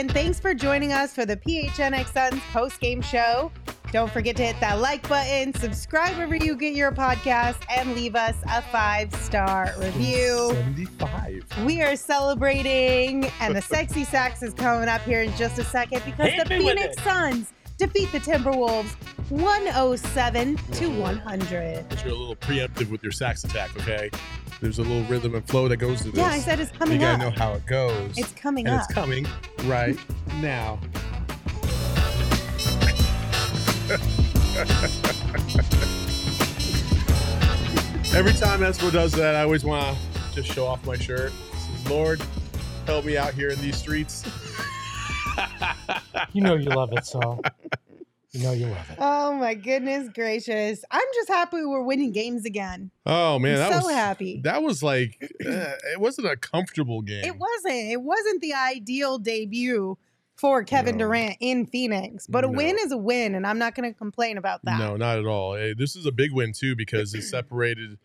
And thanks for joining us for the PHNX Suns post game show. Don't forget to hit that like button, subscribe wherever you get your podcast, and leave us a five star review. 75. We are celebrating, and the sexy sax is coming up here in just a second because Hit the Phoenix. Suns defeat the Timberwolves 107 to 100. But you're a little preemptive with your sax attack, okay? There's a little rhythm and flow that goes to this. Yeah, I said it's coming you gotta up. know how it goes. It's coming and up. it's coming right now. Every time Espo does that, I always want to just show off my shirt. Lord, help me out here in these streets. You know you love it, so you know you love it. Oh my goodness gracious. I'm just happy we're winning games again. Oh man, I'm that so was happy. That was like uh, it wasn't a comfortable game. It wasn't. It wasn't the ideal debut for Kevin No. Durant in Phoenix, but a win is a win, and I'm not going to complain about that. No, not at all. Eh, This is a big win too because it separated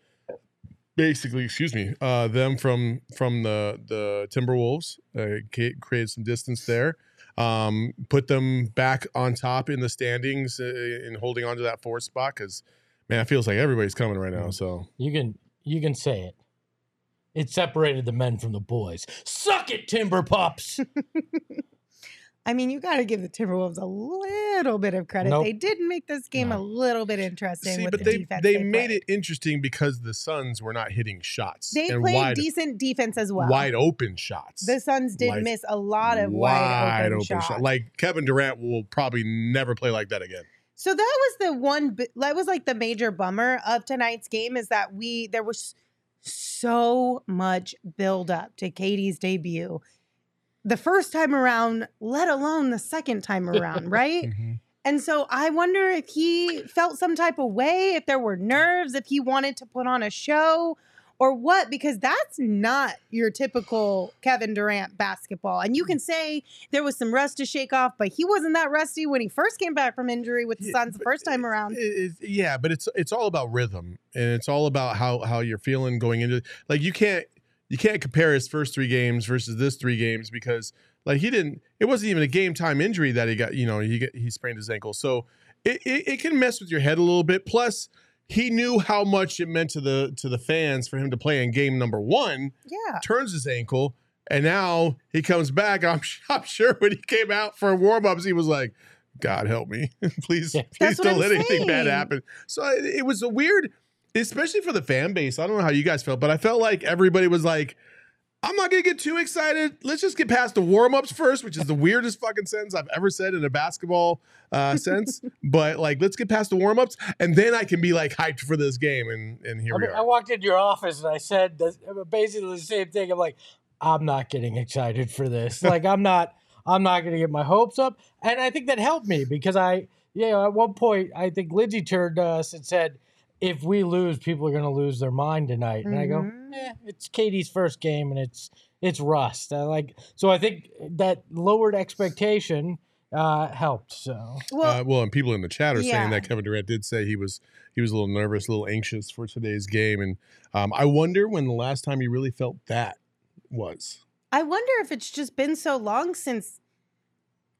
basically, excuse me, uh, them from from the the Timberwolves. Uh, created some distance there. Um, put them back on top in the standings uh, and holding on to that fourth spot because man, it feels like everybody's coming right now. So You can you can say it. It separated the men from the boys. Suck it, Timber Pups. I mean, you got to give the Timberwolves a little bit of credit. Nope. They did make this game a little bit interesting see, with but the they defense. they made it interesting because the Suns were not hitting shots. They played wide, decent defense as well. wide open shots. The Suns did Like, miss a lot of wide, open, shots. shot. Like Kevin Durant will probably never play like that again. So that was the one. That was like the major bummer of tonight's game is that we there was so much build up to Katie's debut, the first time around, let alone the second time around, right? Mm-hmm. And so I wonder if he felt some type of way, if there were nerves, if he wanted to put on a show or what, because that's not your typical Kevin Durant basketball. And you can mm-hmm. say there was some rust to shake off, but he wasn't that rusty when he first came back from injury with the Yeah, Suns the first time around. It- it- yeah, but it's it's all about rhythm and it's all about how how you're feeling going into like you can't you can't compare his first three games versus this three games because like he didn't it wasn't even a game time injury that he got you know he he sprained his ankle so it, it it can mess with your head a little bit plus he knew how much it meant to the to the fans for him to play in game number one Yeah. turns his ankle and now he comes back I'm, I'm sure when he came out for warm-ups he was like God help me. please, Yeah. please That's don't let anything bad happen. So it, it was a weird, especially for the fan base. I don't know how you guys felt, but I felt like everybody was like, I'm not gonna get too excited. Let's just get past the warm-ups first, which is the weirdest fucking sentence I've ever said in a basketball uh, sense. But like, let's get past the warm-ups, and then I can be like hyped for this game. And and here I, we mean, I walked into your office and I said the, basically the same thing. I'm like, I'm not getting excited for this. Like, I'm not. I'm not going to get my hopes up, and I think that helped me because I, you know, at one point I think Lindsay turned to us and said, "If we lose, people are going to lose their mind tonight." And I go, eh, "It's Katie's first game, and it's it's rust." I like so. I think that lowered expectation uh, helped. So Well, uh, well, and people in the chat are Yeah. saying that Kevin Durant did say he was he was a little nervous, a little anxious for today's game, and um, I wonder when the last time he really felt that was. I wonder if it's just been so long since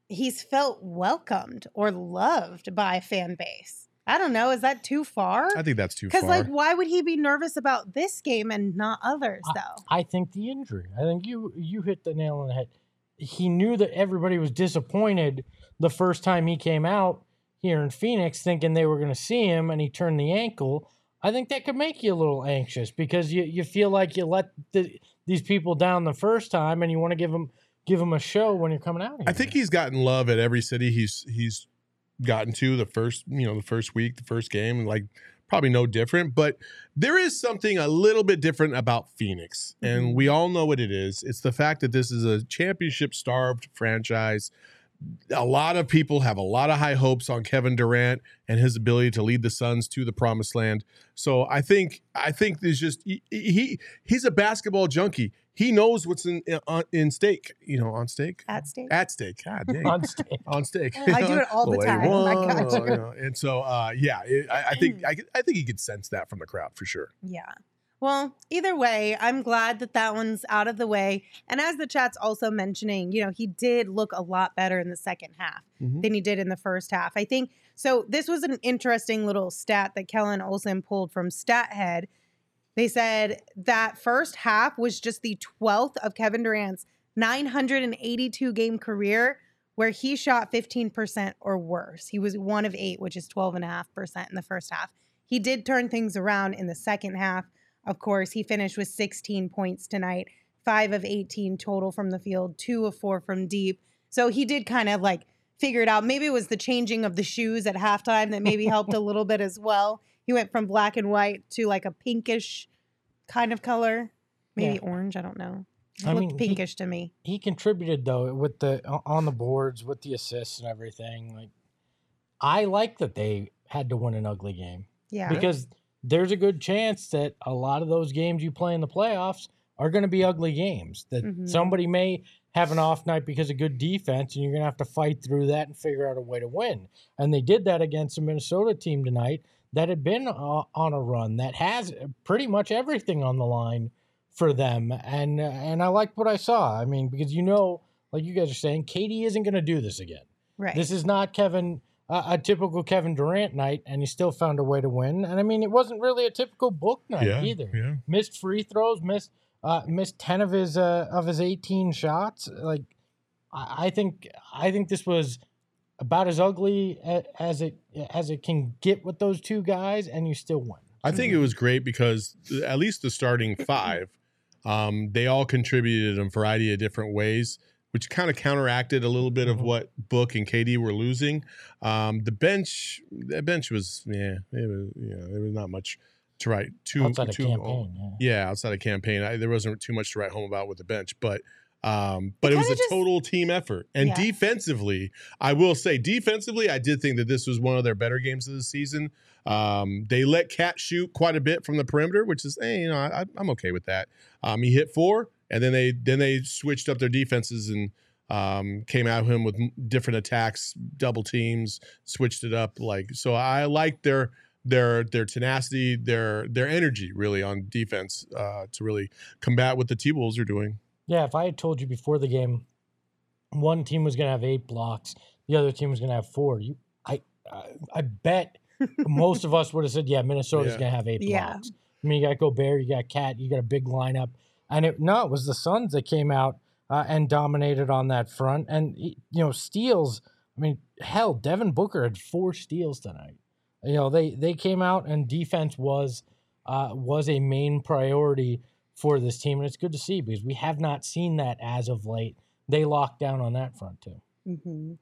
he's felt welcomed or loved by a fan base. I don't know. Is that too far? I think that's too far. Because like, why would he be nervous about this game and not others though? I think the injury. I think you you hit the nail on the head. He knew that everybody was disappointed the first time he came out here in Phoenix, thinking they were going to see him, and he turned the ankle. I think that could make you a little anxious because you, you feel like you let the, these people down the first time, and you want to give them give them a show when you're coming out. Here. I think he's gotten love at every city he's he's gotten to the first you know the first week the first game like probably no different but there is something a little bit different about Phoenix and mm-hmm. we all know what it is. It's the fact that this is a championship starved franchise a lot of people have a lot of high hopes on Kevin Durant and his ability to lead the Suns to the promised land. So I think I think there's just he, he he's a basketball junkie. He knows what's in in, in stake, you know, on stake At stake. at stake. God dang. on stage. on stake. I do it all the way time. I one, you. know, and so, uh, yeah, it, I, I think I, I think he could sense that from the crowd for sure. Yeah. Well, either way, I'm glad that that one's out of the way. And as the chat's also mentioning, you know, he did look a lot better in the second half Mhm. than he did in the first half. I think so. This was an interesting little stat that Kellan Olson pulled from StatHead. They said that first half was just the 12th of Kevin Durant's 982 game career where he shot 15% or worse. He was one of eight, which is 12.5% in the first half. He did turn things around in the second half. Of course, he finished with 16 points tonight, five of 18 total from the field, two of four from deep. So he did kind of like figure it out. Maybe it was the changing of the shoes at halftime that maybe helped a little bit as well. He went from black and white to like a pinkish kind of color, maybe Yeah. orange. I don't know. It I looked mean, he- pinkish to me. he contributed though with the on the boards with the assists and everything. Like I like that they had to win an ugly game. Yeah. because there's a good chance that a lot of those games you play in the playoffs are going to be ugly games. That Mhm. somebody may have an off night because of good defense, and you're going to have to fight through that and figure out a way to win. And they did that against a Minnesota team tonight that had been uh, on a run that has pretty much everything on the line for them. And and I liked what I saw. I mean, because you know, like you guys are saying, Katie isn't going to do this again. right. This is not Kevin uh, a typical Kevin Durant night, and he still found a way to win. And I mean, it wasn't really a typical book night either. yeah. Missed free throws, missed uh, missed ten of his uh, of his eighteen shots. Like I, I think I think this was about as ugly a- as it as it can get with those two guys, and you still win. I think it was great because at least the starting five, um, they all contributed in a variety of different ways, which kind of counteracted a little bit of Mhm. what Book and KD were losing. Um, the bench, the bench was yeah, it was yeah, there was not much to write too outside of too Cam Payne. Yeah. Yeah, outside of Cam Payne, I, there wasn't too much to write home about with the bench, but um, but It it was a just- total team effort. And Yeah. defensively, I will say, defensively, I did think that this was one of their better games of the season. Um, they let Cat shoot quite a bit from the perimeter, which is, hey, you know, I, I'm okay with that. Um, he hit four, and then they then they switched up their defenses and um, came at him with different attacks, double teams, switched it up. Like so, I like their their their tenacity, their their energy really on defense uh, to really combat what the T Wolves are doing. Yeah, if I had told you before the game, one team was going to have eight blocks, the other team was going to have four. You, I, I, I bet most of us would have said, "Yeah, Minnesota's Yeah. going to have eight Yeah. blocks." I mean, you got Gobert, you got Cat, you got a big lineup, and it no, it was the Suns that came out uh, and dominated on that front, and you know steals. I mean, hell, Devin Booker had four steals tonight. You know, they they came out and defense was uh, was a main priority for this team, and it's good to see because we have not seen that as of late. They locked down on that front too. hmm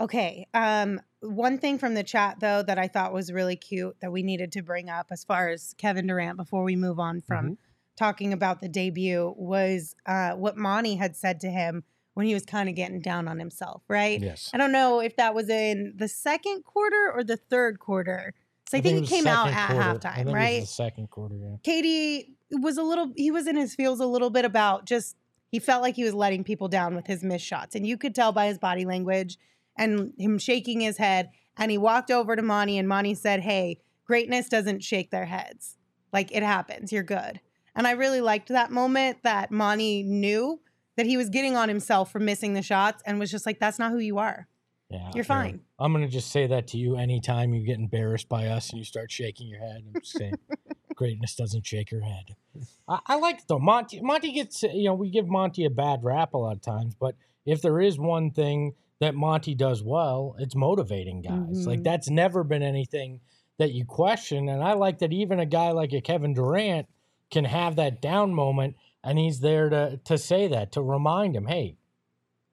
Okay. Um, one thing from the chat though that I thought was really cute that we needed to bring up as far as Kevin Durant before we move on from talking about the debut was uh, what Monty had said to him when he was kind of getting down on himself, right? Yes, I don't know if that was in the second quarter or the third quarter. So I, think, it came out at quarter. I halftime, think it was right? the second quarter, yeah. Katie was a little he was in his feels a little bit about just he felt like he was letting people down with his missed shots. And you could tell by his body language and him shaking his head. And he walked over to Monty and Monty said, Hey, greatness doesn't shake their heads. Like it happens. You're good. And I really liked that moment that Monty knew that he was getting on himself for missing the shots and was just like, that's not who you are. Yeah, You're fine. I'm gonna just say that to you anytime you get embarrassed by us and you start shaking your head. I'm just saying, greatness doesn't shake your head. I, I like it though. Monty Monty gets you know we give Monty a bad rap a lot of times, but if there is one thing that Monty does well, it's motivating guys. Like Mhm. that's never been anything that you question, and I like that even a guy like a Kevin Durant can have that down moment, and he's there to to say that to remind him, hey,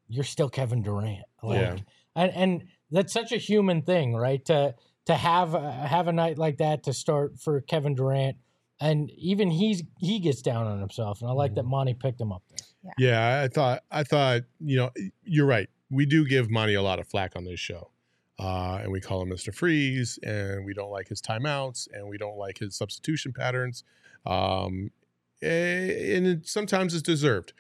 you're still Kevin Durant. Like, Yeah. and and that's such a human thing, right? To to have a, have a night like that to start for Kevin Durant, and even he's he gets down on himself, and I like that mm-hmm. Monty picked him up there. Yeah, I thought I thought you know you're right. We do give Monty a lot of flack on this show, uh, and we call him Mister Freeze, and we don't like his timeouts, and we don't like his substitution patterns, um, and it, sometimes it's deserved.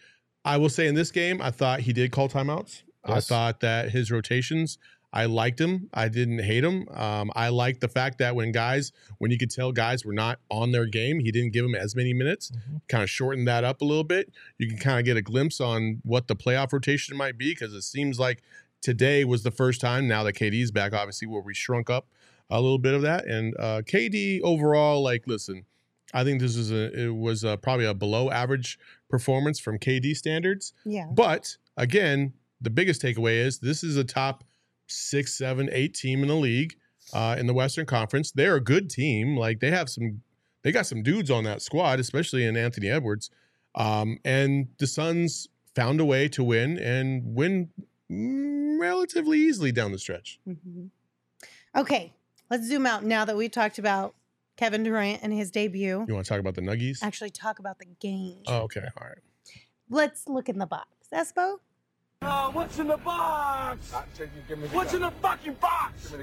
I will say in this game, I thought he did call timeouts. I thought that his rotations, I liked him. I didn't hate him. Um, I liked the fact that when guys, when you could tell guys were not on their game, he didn't give them as many minutes. Kind of shortened that up a little bit. You can kind of get a glimpse on what the playoff rotation might be because it seems like today was the first time now that KD's back, obviously, where we shrunk up a little bit of that. And uh, KD overall, like, listen, I think this is a it was a, probably a below average performance from KD standards. Yeah. But again, the biggest takeaway is this is a top six, seven, eight team in the league uh, in the Western Conference. They're a good team. Like they have some, they got some dudes on that squad, especially in Anthony Edwards. Um, and the Suns found a way to win and win relatively easily down the stretch. Mhm. Okay, let's zoom out now that we talked about Kevin Durant and his debut. You want to talk about the Nuggies? Actually, talk about the game. Oh, okay. All right. Let's look in the box. Espo? Uh, what's in the box? What's in the fucking box?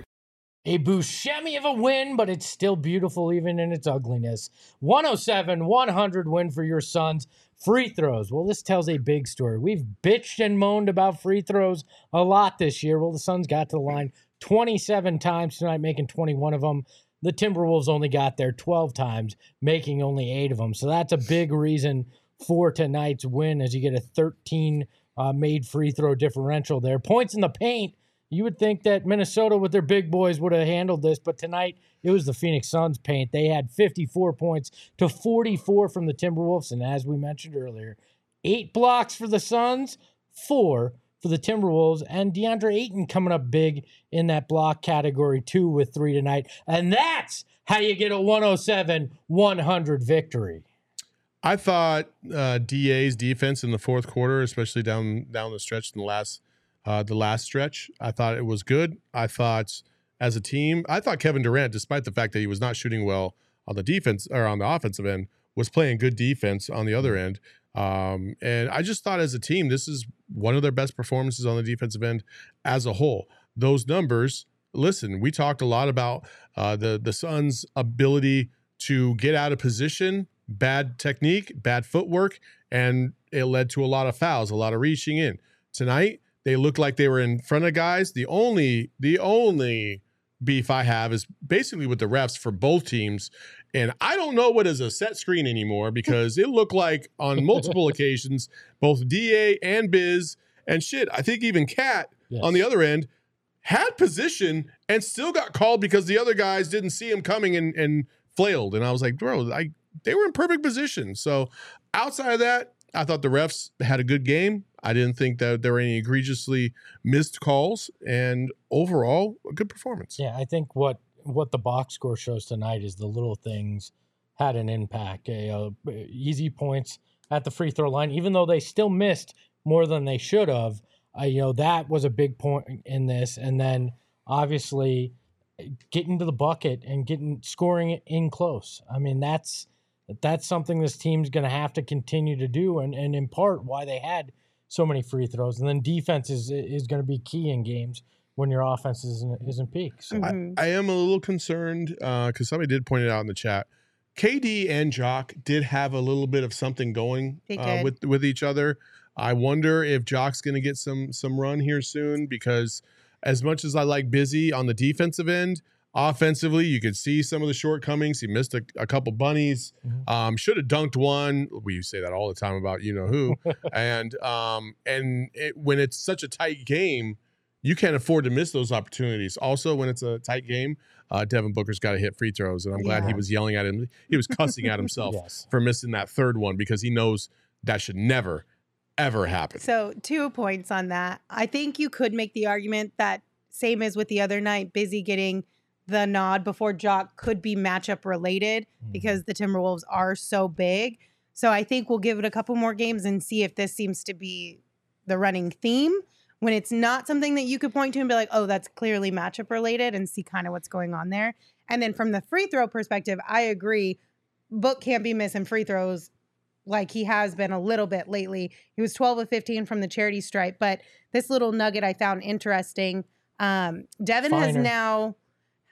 A Buscemi of a win, but it's still beautiful even in its ugliness. 107 100 win for your Suns. Free throws. Well, this tells a big story. We've bitched and moaned about free throws a lot this year. Well, the Suns got to the line 27 times tonight, making 21 of them. The Timberwolves only got there 12 times, making only eight of them. So that's a big reason for tonight's win as you get a 13 uh, made free throw differential there. Points in the paint. You would think that Minnesota with their big boys would have handled this, but tonight it was the Phoenix Suns paint. They had 54 points to 44 from the Timberwolves. And as we mentioned earlier, eight blocks for the Suns, four for the Timberwolves, and DeAndre Ayton coming up big in that block category two with three tonight. And that's how you get a 107 100 victory. I thought uh, DA's defense in the fourth quarter, especially down down the stretch in the last uh, the last stretch, I thought it was good. I thought as a team, I thought Kevin Durant, despite the fact that he was not shooting well on the defense or on the offensive end, was playing good defense on the other end. Um, and I just thought as a team, this is one of their best performances on the defensive end as a whole. Those numbers, listen, we talked a lot about uh, the the Suns' ability to get out of position, bad technique, bad footwork, and it led to a lot of fouls, a lot of reaching in. Tonight, they looked like they were in front of guys. The only the only beef I have is basically with the refs for both teams. And I don't know what is a set screen anymore because it looked like on multiple occasions, both DA and Biz and shit, I think even Cat on the other end had position and still got called because the other guys didn't see him coming and, and flailed. And I was like, bro, I they were in perfect position. So outside of that, I thought the refs had a good game. I didn't think that there were any egregiously missed calls, and overall, a good performance. Yeah, I think what what the box score shows tonight is the little things had an impact. Uh, easy points at the free throw line, even though they still missed more than they should have. You know that was a big point in this, and then obviously getting to the bucket and getting scoring in close. I mean that's that's something this team's going to have to continue to do, and and in part why they had so many free throws. And then defense is is going to be key in games when your offense isn't isn't peak. So Mhm. I am a little concerned because somebody did point it out in the chat. KD and Jock did have a little bit of something going uh, with with each other. I wonder if Jock's going to get some some run here soon because as much as I like Busy on the defensive end, offensively, you could see some of the shortcomings. He missed a, a couple bunnies. Mhm. Um, should have dunked one. We say that all the time about you know who. and um, and it, when it's such a tight game, you can't afford to miss those opportunities. Also, when it's a tight game, uh, Devin Booker's got to hit free throws, and I'm glad he was yelling at him. He was cussing at himself Yes. for missing that third one because he knows that should never, ever happen. So, two points on that. I think you could make the argument that, same as with the other night, Busy getting the nod before Jock could be matchup related Mhm. because the Timberwolves are so big. So, I think we'll give it a couple more games and see if this seems to be the running theme. When it's not something that you could point to and be like, oh, that's clearly matchup related and see kind of what's going on there. And then from the free throw perspective, I agree. Book can't be missing free throws like he has been a little bit lately. He was 12 of 15 from the charity stripe, but this little nugget I found interesting. Um, Devin has now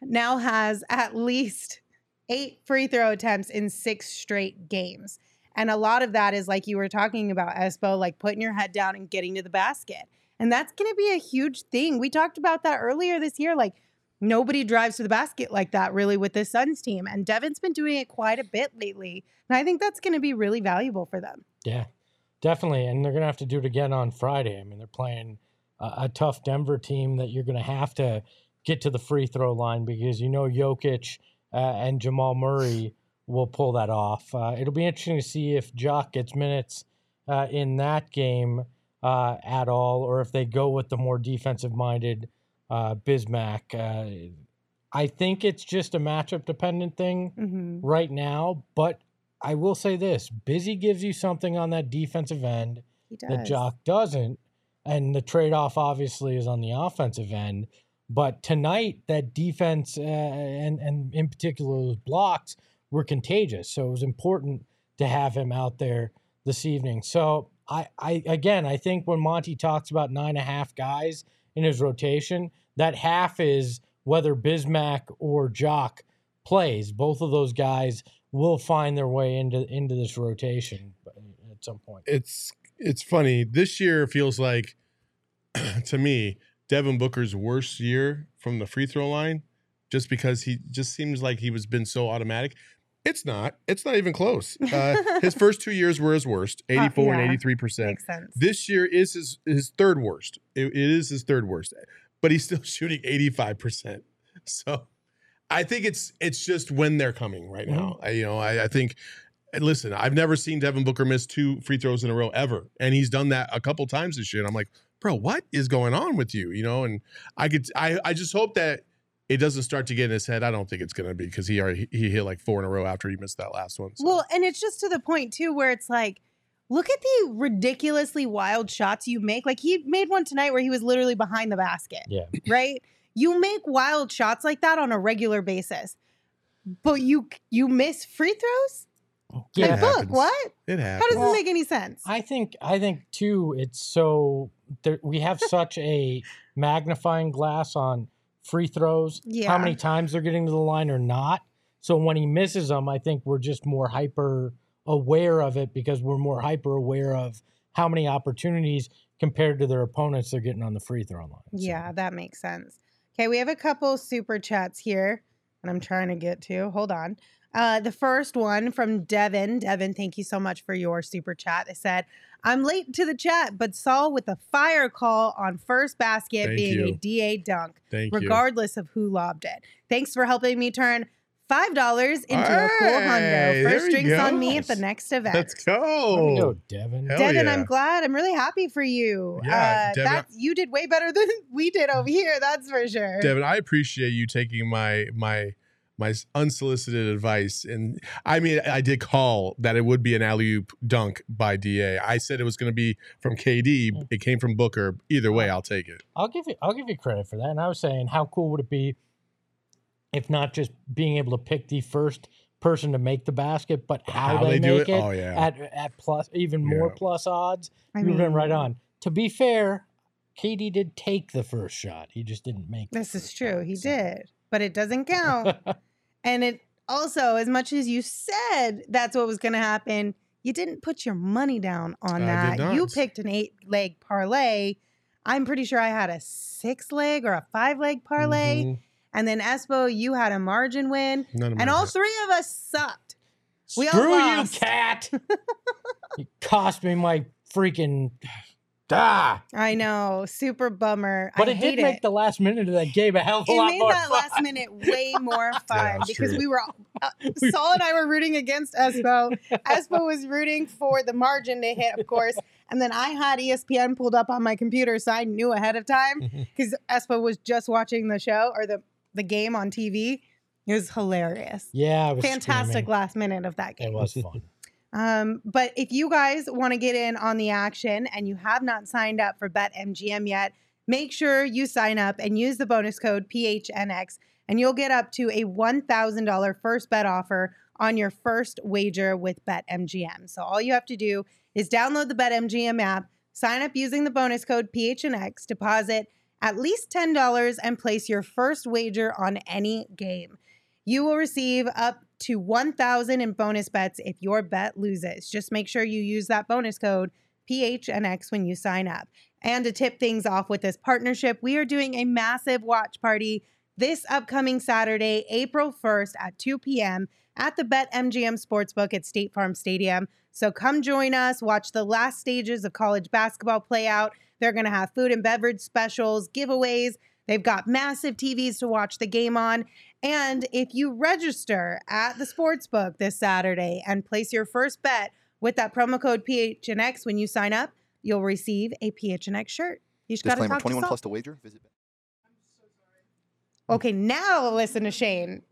now has at least eight free throw attempts in six straight games. And a lot of that is like you were talking about, Espo, like putting your head down and getting to the basket. And that's going to be a huge thing. We talked about that earlier this year. Like nobody drives to the basket like that really with this Suns team. And Devin's been doing it quite a bit lately. And I think that's going to be really valuable for them. Yeah, definitely. And they're going to have to do it again on Friday. I mean, they're playing a, a tough Denver team that you're going to have to get to the free throw line because you know Jokic uh, and Jamal Murray will pull that off. Uh, it'll be interesting to see if Jock gets minutes uh, in that game uh, at all, or if they go with the more defensive minded uh, Bismack. Uh, I think it's just a matchup dependent thing Mm-hmm. right now, but I will say this Busy gives you something on that defensive end that Jock doesn't. And the trade off obviously is on the offensive end. But tonight, that defense uh, and, and in particular those blocks were contagious. So it was important to have him out there this evening. So I, I again, I think when Monty talks about nine and a half guys in his rotation, that half is whether Bismack or Jock plays. Both of those guys will find their way into into this rotation at some point. it's it's funny. This year feels like to me Devin Booker's worst year from the free throw line, just because he just seems like he was been so automatic. It's not. It's not even close. Uh, his first two years were his worst, four and yeah. eighty three percent. This year is his his third worst. It- it is his third worst, but he's still shooting eighty five percent. So I think it's it's just when they're coming right now. I, you know, I, I think. And listen, I've never seen Devin Booker miss two free throws in a row ever, and he's done that a couple times this year. And I'm like, bro, what is going on with you? You know, and I could, I, I just hope that it doesn't start to get in his head. I don't think it's gonna be because he already he hit like four in a row after he missed that last one. So. Well, and it's just to the point too where it's like, look at the ridiculously wild shots you make. Like he made one tonight where he was literally behind the basket, Yeah. right? You make wild shots like that on a regular basis, but you you miss free throws. It Like, book what? it How does Well, this make any sense? I think I think too. It's so there, we have such a magnifying glass on free throws. Yeah. How many times they're getting to the line or not. So when he misses them, I think we're just more hyper aware of it because we're more hyper aware of how many opportunities compared to their opponents they're getting on the free throw line. So, Yeah, that makes sense. Okay, we have a couple super chats here and I'm trying to get to. Hold on. Uh, the first one from Devin. Devin, thank you so much for your super chat. They said, I'm late to the chat, but saw with a fire call on first basket Thank being a. DA dunk, Thank you. regardless of who lobbed it. Thanks for helping me turn $5 into a cool Hey, hundo. First we drinks on me at the next event. Let's Way to go. go, Devin. Hell Devin, yeah. I'm glad. I'm really happy for you. Yeah, uh, Devin, that's, you did way better than we did over here. That's for sure. Devin, I appreciate you taking my my my unsolicited advice, and I mean, I did call that it would be an alley oop dunk by Da. I said it was going to be from KD. Hmm. It came from Booker. Either way, I'll take it. I'll give you I'll give you credit for that. And I was saying, how cool would it be if not just being able to pick the first person to make the basket, but how, How they, they do make it? it, Oh, yeah. at at plus even more Yeah. plus odds. I you would have been right on. To be fair, KD did take the first shot. He just didn't make. the This is true. shot, He so- did, but it doesn't count. And it also, as much as you said that's what was going to happen, you didn't put your money down on I did that. You picked an eight leg parlay. I'm pretty sure I had a six leg or a five leg parlay. Mhm. And then Espo, you had a margin win. None of And all hit. three of us sucked. We all Screw you, cat. you cost me my freaking. Ah. I know. Super bummer. But I it did make it. the last minute of that game a hell of a lot of fun. it lot made more that fun. last minute way more fun that's because true. we were uh, Saul and I were rooting against Espo. Espo was rooting for the margin to hit, of course, and then I had ESPN pulled up on my computer, so I knew ahead of time because Espo was just watching the show or the the game on TV. It was hilarious, Yeah, I was fantastic screaming. last minute of that game. It was fun. Um, but if you guys want to get in on the action and you have not signed up for BetMGM yet, make sure you sign up and use the bonus code PHNX, and you'll get up to a $1,000 first bet offer on your first wager with BetMGM. So all you have to do is download the BetMGM app, sign up using the bonus code PHNX, deposit at least $10, and place your first wager on any game. You will receive up to 1000 in bonus bets if your bet loses. Just make sure you use that bonus code PHNX when you sign up. And to tip things off with this partnership, we are doing a massive watch party this upcoming Saturday, April 1st at 2 p.m. at the Bet BetMGM Sportsbook at State Farm Stadium. So come join us, watch the last stages of college basketball play out. They're going to have food and beverage specials, giveaways. They've got massive TVs to watch the game on. And if you register at the sportsbook this Saturday and place your first bet with that promo code PHNX when you sign up, you'll receive a PHNX shirt. You just got to talk 21 to plus to wager. Visit. Okay, now listen to Shane.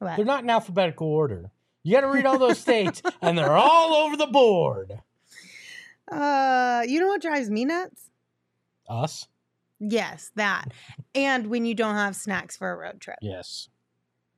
They're not in alphabetical order. You got to read all those states, and they're all over the board. Uh, you know what drives me nuts? Us? Yes, that. and when you don't have snacks for a road trip. Yes.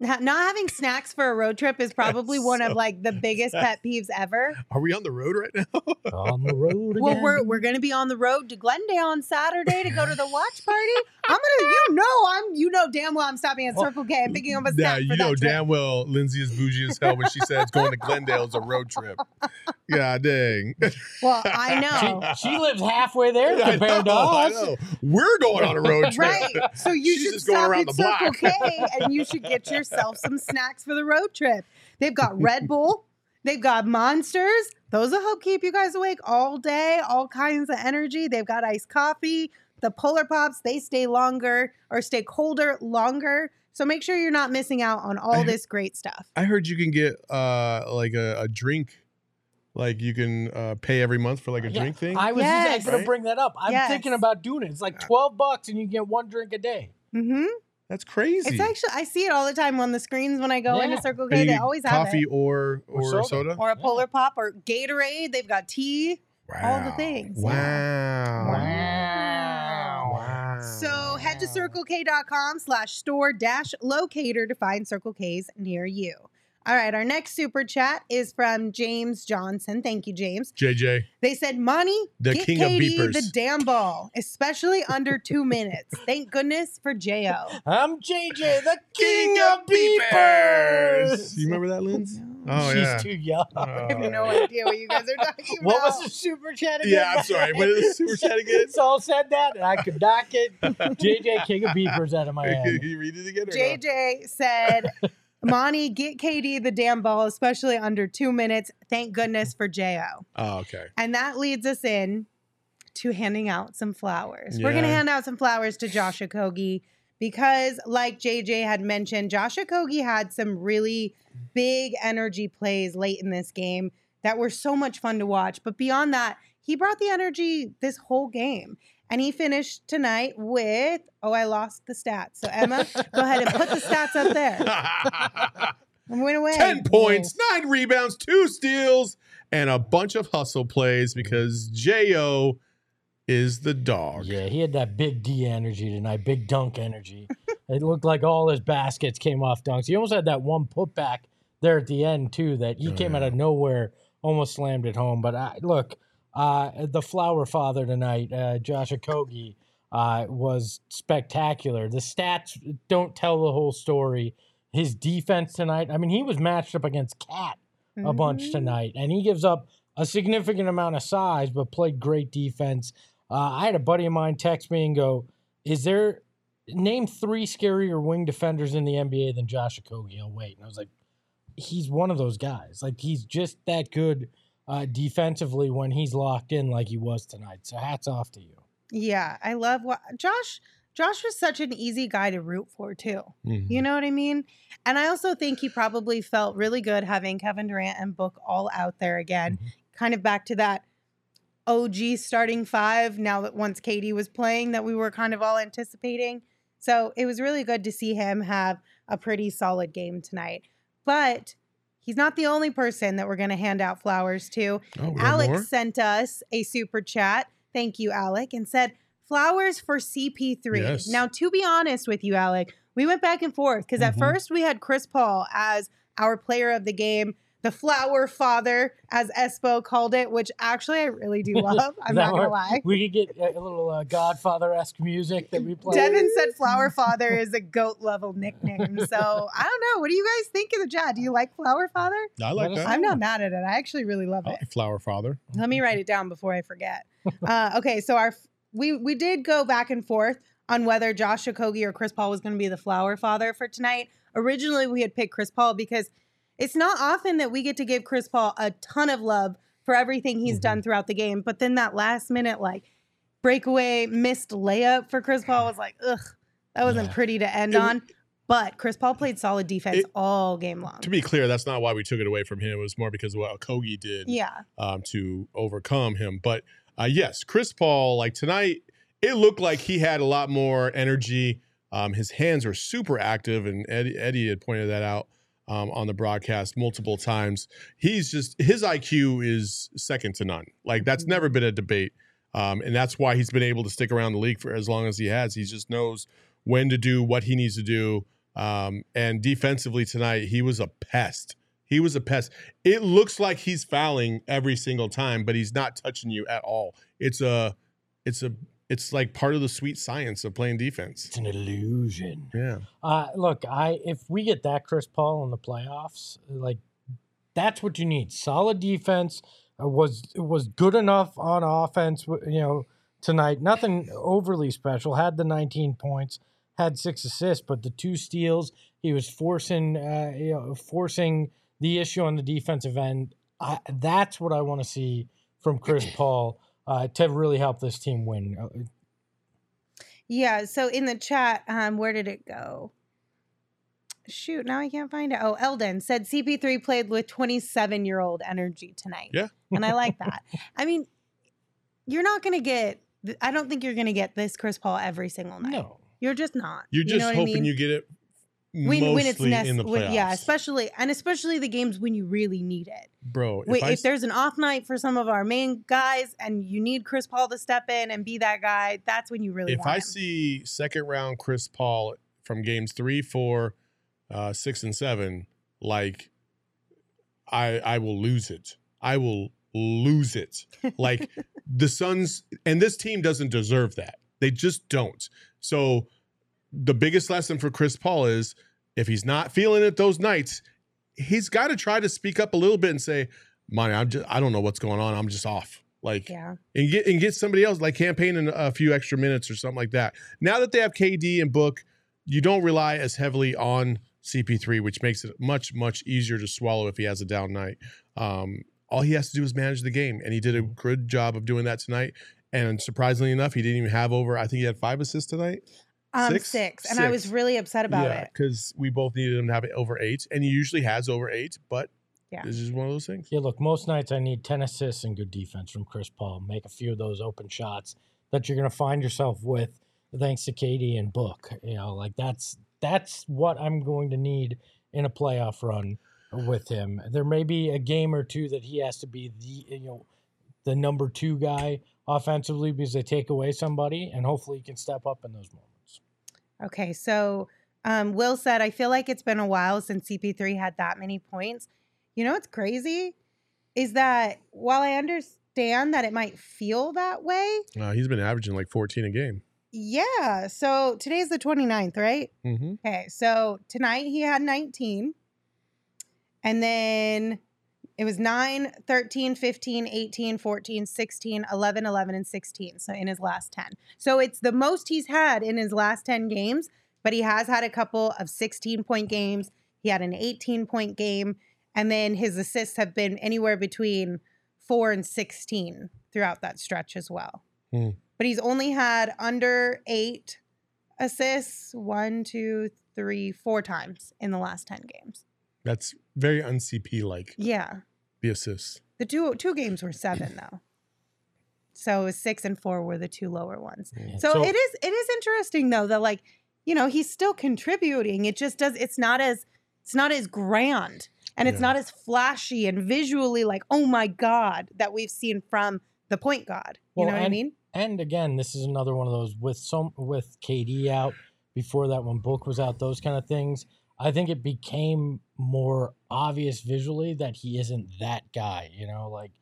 Ha- Not having snacks for a road trip is probably one of like the biggest pet peeves ever. Are we on the road right now? On the road again. Well, we're we're gonna be on the road to Glendale on Saturday to go to the watch party. I'm gonna, you know, I'm, you know, damn well I'm stopping at oh, Circle K and picking up a snack. yeah, you for know that trip. damn well Lindsay is bougie as hell when she says going to Glendale is a road trip. Yeah, dang. Well, I know, She, she lives halfway there I compared to know, I us. know. We're going on a road trip. right? So you She's should just going stop around at the Circle block. K and you should get yourself some snacks for the road trip. They've got Red Bull, they've got Monsters. Those will help keep you guys awake all day. All kinds of energy. They've got iced coffee. The Polar Pops, they stay longer or stay colder longer. So make sure you're not missing out on all I- this great stuff. I heard you can get uh like a, a drink. Like you can uh, pay every month for like a Yeah, drink thing. I was Yes. just going Right? to bring that up. I'm Yes. thinking about doing it. It's like 12 bucks and you get one drink a day. Mm-hmm. That's crazy. It's actually I see it all the time on the screens when I go into Circle K. They get always have coffee it. or or, Or soda. soda. Or a Yeah. Polar Pop or Gatorade. They've got tea. all the things, Wow. Wow. Wow. So head to circlek.com slash store dash locator to find Circle K's near you. All right, our next super chat is from James Johnson. Thank you, James. JJ. They said, Monty, The get king of beepers." the damn ball, especially under two minutes. Thank goodness for J.O. I'm JJ, the king of beepers. You remember that, Linz? Oh She's yeah. too young. I have no Uh, idea what you guys are talking what about. was the super chat again? Yeah, I'm sorry. What is the super chat again? Saul said that, and I could knock it. JJ, king of beepers, out of my Can head. you read it again? Or no? JJ said, Monty, get Katie the damn ball, especially under two minutes. Thank goodness for J.O. Oh, okay. And that leads us in to handing out some flowers. We're going to hand out some flowers to Josh Okogie because, like JJ had mentioned, Josh Okogie had some really big energy plays late in this game that were so much fun to watch. But beyond that, he brought the energy this whole game. And he finished tonight with, oh, I lost the stats. So, Emma, go ahead and put the stats up there. And went away. 10 points, nine rebounds, two steals, and a bunch of hustle plays because J.O. is the dog. Yeah, he had that big D energy tonight, big dunk energy. It looked like all his baskets came off dunks. He almost had that one putback there at the end too that he Oh, came out of nowhere, almost slammed it home. But I, look, uh, the flower father tonight, uh, Josh Okogie, uh, was spectacular. The stats don't tell the whole story. His defense tonight, I mean, he was matched up against Cat a bunch Mhm. tonight, and he gives up a significant amount of size, but played great defense. Uh, I had a buddy of mine text me and go, "Is there name three scarier wing defenders in the NBA than Josh Okogie?" I'll wait, and I was like, "He's one of those guys. Like he's just that good uh, defensively when he's locked in, like he was tonight. So hats off to you." Yeah, I love what Josh. Josh was such an easy guy to root for too. Mhm. You know what I mean? And I also think he probably felt really good having Kevin Durant and Book all out there again. Kind of back to that OG starting five now that once Katie was playing that we were kind of all anticipating. So it was really good to see him have a pretty solid game tonight. But he's not the only person that we're going to hand out flowers to. Oh, Alex more? sent us a super chat. Thank you, Alec, and said flowers for CP3. Yes. Now, to be honest with you, Alec, we went back and forth because at Mhm. first we had Chris Paul as our player of the game, the flower father, as Espo called it, which actually I really do love. I'm not gonna lie. We could get a a little uh, Godfather esque music that we play. Devin said flower father is a goat level nickname. So I don't know. What do you guys think of the chat? Do you like flower father? I like that. I'm not mad at it. I actually really love I it. like Flower Father. Let me write it down before I forget. Uh, okay, so our we we did go back and forth on whether Josh Okogie or Chris Paul was going to be the flower father for tonight. Originally, we had picked Chris Paul because it's not often that we get to give Chris Paul a ton of love for everything he's done throughout the game. But then that last minute like breakaway missed layup for Chris Paul was like, ugh, that wasn't Yeah. pretty to end It- on. But Chris Paul played solid defense It- all game long. To be clear, that's not why we took it away from him. It was more because of what Kogi did yeah. um, to overcome him. But uh, yes, Chris Paul, like tonight, it looked like he had a lot more energy. Um, his hands were super active, and Eddie, Eddie had pointed that out um, on the broadcast multiple times. He's just his IQ is second to none. Like that's never been a debate, um, and that's why he's been able to stick around the league for as long as he has. He just knows when to do what he needs to do. Um, and defensively tonight, he was a pest. He was a pest. It looks like he's fouling every single time, but he's not touching you at all. It's a, it's a, it's like part of the sweet science of playing defense. It's an illusion. Yeah. Uh, look, I if we get that Chris Paul in the playoffs, like that's what you need. Solid defense uh, was was good enough on offense. You know, tonight nothing overly special. Had the 19 points, had six assists, but the two steals he was forcing, uh, you know, forcing the issue on the defensive end. I, that's what I want to see from Chris Paul uh, to really help this team win. Uh, Yeah. So in the chat, um, where did it go? Shoot, now I can't find it. Oh, Eldon said CP3 played with 27 year old energy tonight. Yeah. And I like that. I mean, you're not going to get, I don't think you're going to get this Chris Paul every single night. No. You're just not. You're You just know what I hoping mean? you get it when, when it's nec- in the playoffs. when- yeah, especially and especially the games when you really need it. Bro, if, Wait, I, if there's an off night for some of our main guys and you need Chris Paul to step in and be that guy, that's when you really if I him. see second round Chris Paul from games three, four, uh, six, and seven, like I I will lose it. I will lose it. Like the Suns and this team doesn't deserve that. They just don't. So the biggest lesson for Chris Paul is if he's not feeling it those nights, he's got to try to speak up a little bit and say, "Monty, I'm just I don't know what's going on. I'm just off." Like yeah. and get and get somebody else like Cam Payne in a few extra minutes or something like that. Now that they have KD and Book, you don't rely as heavily on CP3, which makes it much much easier to swallow if he has a down night. Um, all he has to do is manage the game, and he did a good job of doing that tonight. And surprisingly enough, he didn't even have over. I think he had five assists tonight. Um, Six? six. And I was really upset about it. because we both needed him to have it over eight, and he usually has over eight. But Yeah. this is one of those things. Yeah, look, most nights I need 10 assists and good defense from Chris Paul. Make a few of those open shots that you're going to find yourself with thanks to Katie and Book. You know, like that's that's what I'm going to need in a playoff run with him. There may be a game or two that he has to be the you know the number 2 guy offensively because they take away somebody and hopefully he can step up in those moments. Okay, so Um, Will said, I feel like it's been a while since CP3 had that many points. You know what's crazy? Is that while I understand that it might feel that way, Uh, he's been averaging like 14 a game. yeah. So today's the 29th, right? Mm-hmm. Okay. So tonight he had 19. And then it was 9, 13, 15, 18, 14, 16, 11, 11, and 16. So in his last 10. So it's the most he's had in his last 10 games, but he has had a couple of 16 point games. He had an 18 point game. And then his assists have been anywhere between four and 16 throughout that stretch as well. Hmm. But he's only had under eight assists one, two, three, four times in the last 10 games. That's very un-CP like Yeah. the assists. The two two games were seven though. So six and four were the two lower ones. So, it is it is interesting though that like, you know, he's still contributing. It just does it's not as it's not as grand and it's not as flashy and visually like, oh my God, that we've seen from the point guard. You Well, know what I mean? And again, this is another one of those with some with KD out before that when Book was out, those kind of things. I think it became more obvious visually that he isn't that guy, you know, like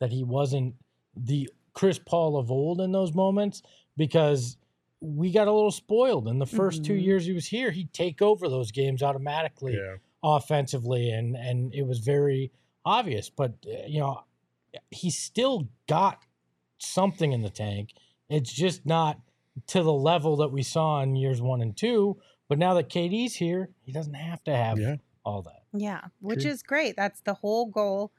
that he wasn't the Chris Paul of old in those moments because we got a little spoiled in the 1st two Mhm. years he was here. He'd take over those games automatically Yeah. offensively and and it was very obvious but uh, you know he still got something in the tank it's just not to the level that we saw in years 1 and 2 but now that KD's here he doesn't have to have Yeah. all that Yeah, which True. is great. That's the whole goal.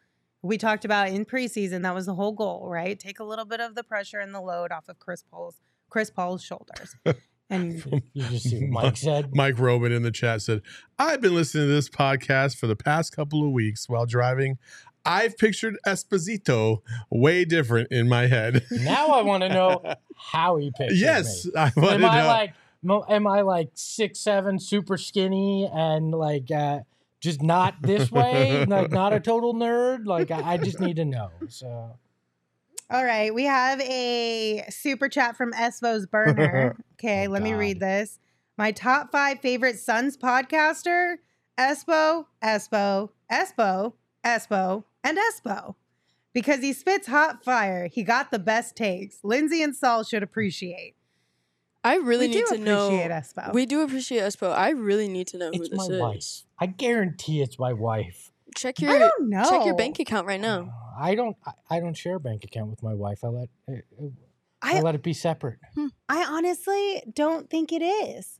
We talked about in preseason. That was the whole goal, right? Take a little bit of the pressure and the load off of Chris Paul's Chris Paul's shoulders. And you just see what Mike said Mike Robin in the chat said, I've been listening to this podcast for the past couple of weeks while driving. I've pictured Esposito way different in my head. now I want to know how he pictures yes, me. I want am to I know. like mo- am I like six seven, super skinny, and like uh, just not this way, like not a total nerd? Like I, I just need to know. So all right, we have a super chat from Espo's burner. Okay, Oh, let me read this. My top five favorite Suns podcaster: Espo, Espo, Espo, Espo, and Espo. Because he spits hot fire, he got the best takes. Lindsay and Saul should appreciate. I really we need do to know. appreciate Espo. We do appreciate Espo. I really need to know who it's this my is. wife. I guarantee it's my wife. Check I your don't know. check your bank account right now. Uh, I don't. I, I don't share a bank account with my wife. I let. I, I I, let it be separate. Hmm. I honestly don't think it is.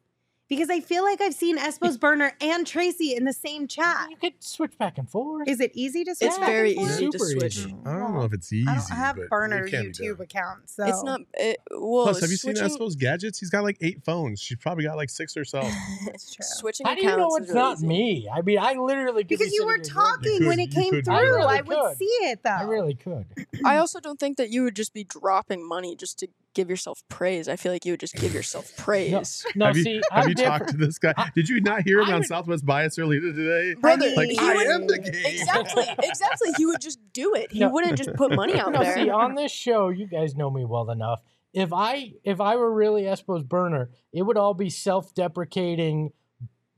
Because I feel like I've seen Espo's burner and Tracy in the same chat. You could switch back and forth. Is it easy to switch? It's back very and forth? easy to Super switch. easy. I don't know if it's easy. I don't have but it burner can be YouTube done. account, so It's not. It, well, Plus, have you seen Espo's gadgets? He's got like eight phones. She's probably got like six herself. That's true. Switching How do you accounts know is it's really not easy. me? I mean, I literally could be because you sitting were here doing talking You when could- it you came could through. do I, it. really would could. see it though. I really could. I also don't think that you would just be dropping money just to give yourself praise. I feel like you would just give yourself praise. No, have you, see, have I'm you talked to this guy? I- Did you not hear him I on would- Southwest Bias earlier today? Brother, Like, he I would- am the game. Exactly, exactly. He would just do it. He No. wouldn't just put money out No, there. see, on this show, you guys know me well enough. If I if I were really Espo's burner, it would all be self-deprecating,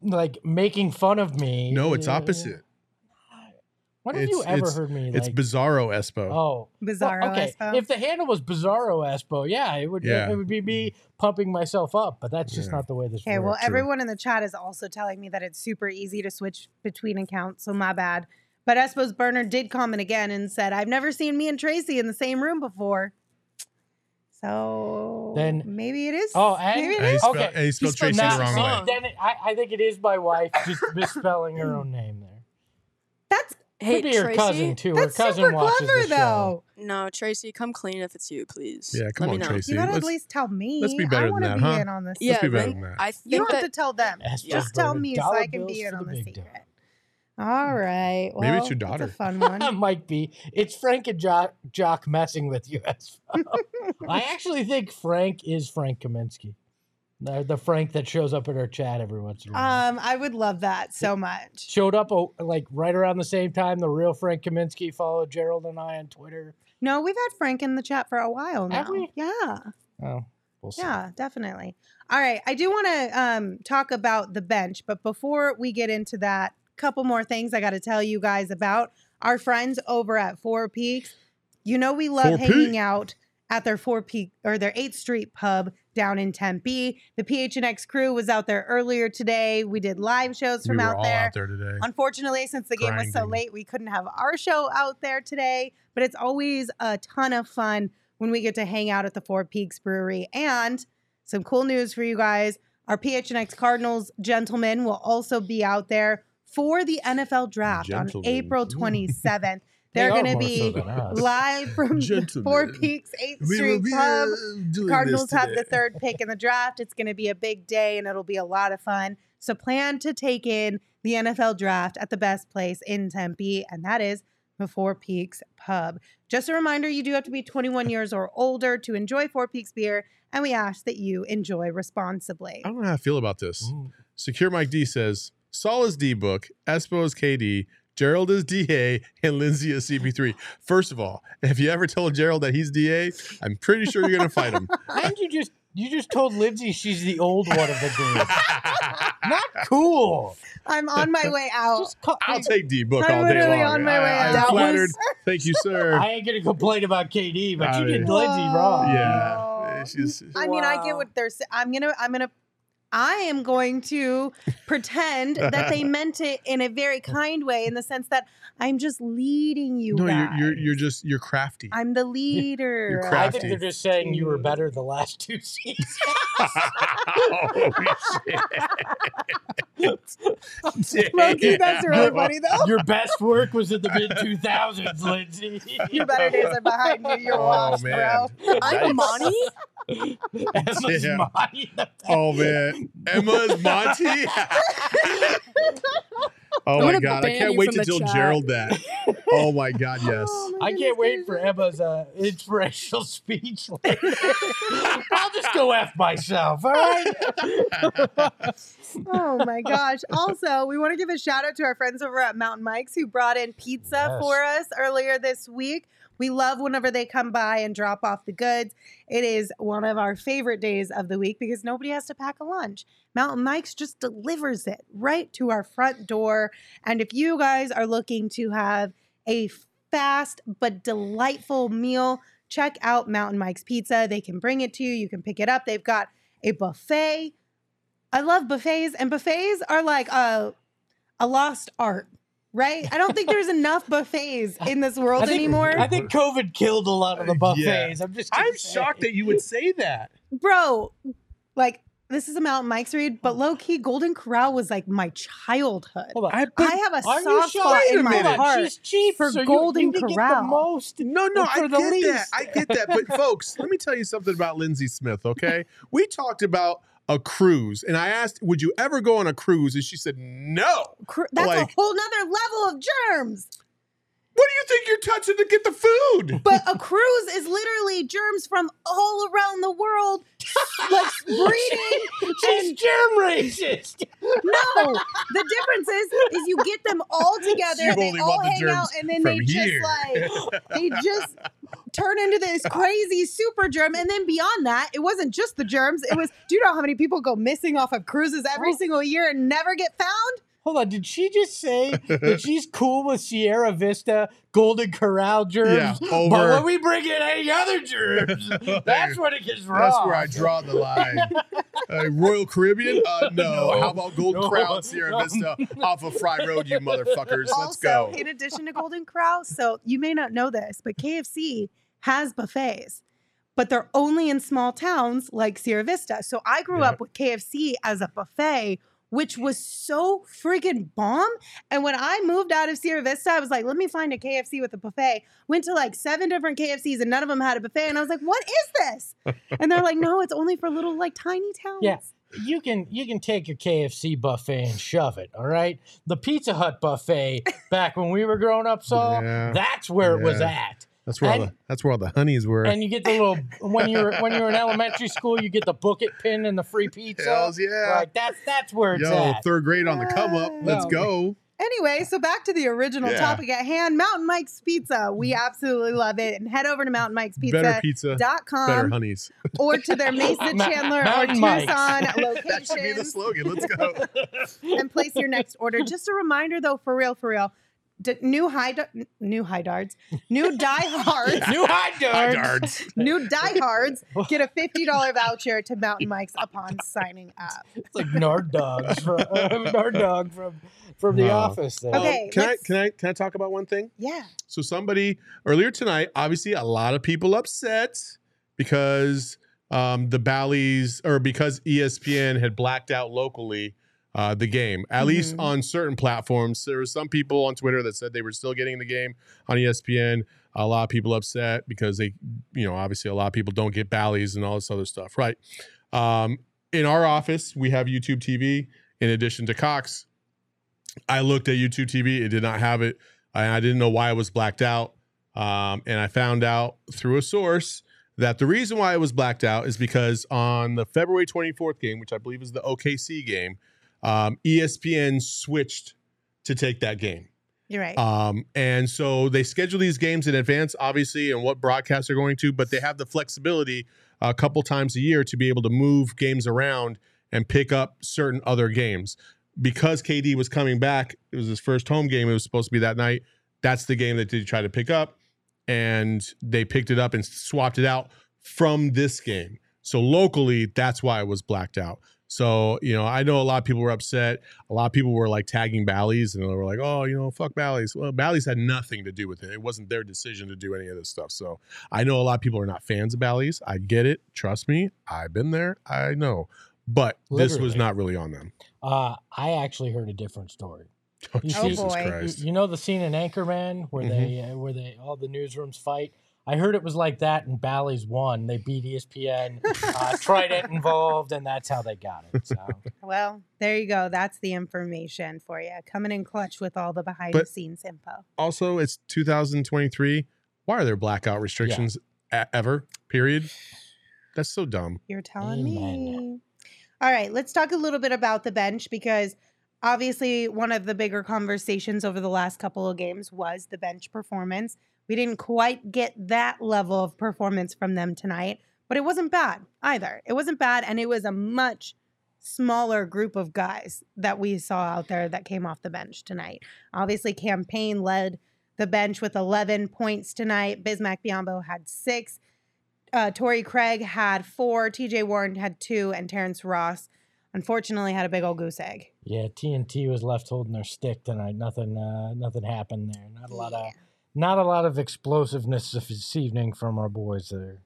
like making fun of me. No, it's opposite. When have you ever heard me? It's like, Bizarro Espo. Oh, well, Bizarro okay. Espo. If the handle was Bizarro Espo, yeah, it would. Yeah. It would be me pumping myself up, but that's just Yeah. not the way this Okay, works. well, true. everyone in the chat is also telling me that it's super easy to switch between accounts, so my bad. But Espo's burner did comment again and said, "I've never seen me and Tracy in the same room before." So Then- maybe it is. Oh, and- maybe it And he is. spelled, Okay. and he spelled He spelled Tracy the wrong wrong. way. Then it, I, I think it is my wife just misspelling her own name there. That's hey, Could be her Tracy. cousin too. that's her cousin super watches clever, the show. though. No, Tracy, come clean if it's you, please. Yeah, come Let on, me know. Tracy. You gotta let's- at least tell me. let's be better I than want to that, be huh? in on this. Yeah, be better then than that. I think You don't that have to tell them. Espo's Just tell burner, me so dollar I can bills be in for on the the big secret. dough. All mm. right. Well, Maybe it's your that's daughter. a fun one. Might be. It's Frank and Jock, Jock messing with you. Espo. I actually think Frank is Frank Kaminsky. The, the Frank that shows up in our chat every once in a while. Um, I would love that so much. Showed up oh, like right around the same time the real Frank Kaminsky followed Gerald and I on Twitter. No, we've had Frank in the chat for a while now. Have we? Yeah. Oh, We'll see. Yeah, definitely. All right. I do want to um, talk about the bench, but before we get into that, couple more things I got to tell you guys about our friends over at Four Peaks. You know we love Four hanging Peak. out at their Four Peak or their 8th Street pub down in Tempe. The PHNX crew was out there earlier today. We did live shows from we were out all there. out there today. Unfortunately, since the game was so late, we couldn't have our show out there today, but it's always a ton of fun when we get to hang out at the Four Peaks Brewery. And some cool news for you guys our PHNX Cardinals gentlemen will also be out there for the NFL draft on April 27th. They They're are going to be live from Four Peaks 8th We Street be, Pub. uh, Cardinals have the third pick in the draft. It's going to be a big day and it'll be a lot of fun. So plan to take in the NFL draft at the best place in Tempe, and that is the Four Peaks Pub. Just a reminder you do have to be 21 years or older to enjoy Four Peaks beer, and we ask that you enjoy responsibly. I don't know how I feel about this. Ooh. Secure Mike D says Saul is D book, Espo is KD, Gerald is DA, and Lindsay is CP3. First of all, if you ever tell Gerald that he's DA, I'm pretty sure you're gonna fight him. And you just you just told Lindsay she's the old one of the group. Not cool. I'm on my way out. Just call, I'll take D book I'm all day literally long. on my way I, out. am That flattered. was- Thank you, sir. I ain't gonna complain about KD, but you I did Lindsay wrong. yeah, Wow. she's I mean, I get what they're saying. I'm gonna, I'm gonna, I am going to pretend that they meant it in a very kind way, in the sense that I'm just leading you. no, you're, you're you're just you're crafty. I'm the leader. You're I think they're just saying you were better the last two seasons. Low-key, that's really funny though. Your best work was in the mid 2000s, Lindsay. Your better days are behind you. You're Oh, washed, man. bro. I'm Monty. Emma's Yeah. Monty Oh man, Emma's Monty. oh my god, I can't wait to tell chat. Gerald that. Oh my god, yes. Oh, my I can't wait for. Emma's uh, inspirational speech. later. I'll just go F myself, all right? Oh my gosh. Also, we want to give a shout out to our friends over at Mountain Mike's who brought in pizza Yes. for us earlier this week. We love whenever they come by and drop off the goods. It is one of our favorite days of the week because nobody has to pack a lunch. Mountain Mike's just delivers it right to our front door. And if you guys are looking to have a fast but delightful meal, check out Mountain Mike's Pizza. They can bring it to you, you can pick it up. They've got a buffet. I love buffets, and buffets are like a, a lost art, right? I don't think there's enough buffets in this world I think, anymore. I think COVID killed a lot of the Uh, yeah. buffets. I'm just. I'm say. shocked that you would say that. Bro, like, this is a Mountain Mike's read, but low key, Golden Corral was like my childhood. Hold on. I, I have a Are you soft spot in my minute. heart. She's cheap for so you- Golden you, can Get Corral. the most. No, no, I the get that. I get that. But folks, let me tell you something about Lindsay Smith, okay? We talked about a cruise, and I asked, would you ever go on a cruise? And she said, no. Cr- That's Like- a whole nother level of germs. What do you think you're touching to get the food? But a cruise is literally germs from all around the world, like breeding. She's germ racist. No, the difference is, is you get them all together. You they all the hang out, and then they from just like they just turn into this crazy super germ. And then beyond that, it wasn't just the germs. It was. Do you know how many people go missing off of cruises every single year and never get found? Hold on, did she just say that she's cool with Sierra Vista Golden Corral germs? Yeah, But over- when we bring in any other germs, that's when it gets wrong. That's where I draw the line. Uh, Royal Caribbean? Uh, no. No. How about Golden No. Crown Sierra No. Vista off of Fry Road, you motherfuckers? Let's also, go. in addition to Golden Corral, so you may not know this, but KFC has buffets, but they're only in small towns like Sierra Vista. So I grew Yeah. up with KFC as a buffet, which was so friggin' bomb. And when I moved out of Sierra Vista, I was like, let me find a KFC with a buffet. Went to like seven different KFCs and none of them had a buffet. And I was like, what is this? And they're like, no, it's only for little like tiny towns. Yeah. You can you can take your KFC buffet and shove it, all right? The Pizza Hut buffet back when we were growing up, Saul, Yeah. that's where it was at. That's where all the that's where all the honeys were. And you get the little when you're when you're in elementary school, you get the book it pin and the free pizza. Hells yeah. Like that's that's where it's Yo, at. third grade on the come up. Let's No. go. Anyway, so back to the original Yeah. topic at hand Mountain Mike's Pizza. We mm-hmm. absolutely love it. And head over to Mountain Mike's Pizza. Better pizza, Dot com better honeys. or to their Mesa Chandler or Mountain Mike's. Tucson that should be the slogan. Let's go. and place your next order. Just a reminder, though, for real, for real, d- new high, new high darts, new diehards, New high High guards. guards. new diehards get a fifty dollar voucher to Mountain Mike's upon signing up. It's like Nard Dogs from uh, Nard Dog from from The Wow. Office. There. Um, Okay, can I can I can I talk about one thing? Yeah, So somebody earlier tonight, obviously a lot of people upset because um, the Bally's or because ESPN had blacked out locally uh, the game. At least Mhm. on certain platforms, there were some people on Twitter that said they were still getting the game on ESPN. A lot of people upset because they, you know, obviously a lot of people don't get Bally's and all this other stuff, right? Um, in our office, we have YouTube TV in addition to Cox. I looked at YouTube TV; it did not have it. I, I didn't know why it was blacked out, um, and I found out through a source that the reason why it was blacked out is because on the February 24th game, which I believe is the OKC game, um, ESPN switched to take that game. you're right. Um, and so they schedule these games in advance, obviously, and what broadcasts they're going to, but they have the flexibility a couple times a year to be able to move games around and pick up certain other games. Because KD was coming back, it was his first home game. It was supposed to be that night. That's the game that they tried to pick up, and they picked it up and swapped it out from this game. So locally, that's why it was blacked out. So, you know, I know a lot of people were upset. A lot of people were like tagging Bally's and they were like, oh, you know, fuck Bally's. Well, Bally's had nothing to do with it. It wasn't their decision to do any of this stuff. So I know a lot of people are not fans of Bally's. I get it. Trust me. I've been there. I know. But this was not really on them. Uh, I actually heard a different story. Oh, You Oh, see- Jesus boy. You- Christ. You know the scene in Anchorman where they Mm-hmm. uh, where they all the newsrooms fight. I heard it was like that in Bally's one. They beat ESPN, uh, Trident involved, and that's how they got it. So well, there you go. That's the information for you. Coming in clutch with all the behind But- the scenes info. Also, it's 2023. Why are there blackout restrictions e- ever? Period. That's so dumb. You're telling Amen. me. All right, let's talk a little bit about the bench because obviously one of the bigger conversations over the last couple of games was the bench performance. We didn't quite get that level of performance from them tonight, but it wasn't bad either. It wasn't bad, and it was a much smaller group of guys that we saw out there that came off the bench tonight. Obviously, Cam Payne led the bench with 11 points tonight. Bismack Biyombo had six uh, Torrey Craig had four, TJ Warren had two, and Terrence Ross unfortunately had a big old goose egg. yeah, TNT was left holding their stick tonight. Nothing, uh, nothing happened there. Not a lot of, not a lot of explosiveness this evening from our boys there.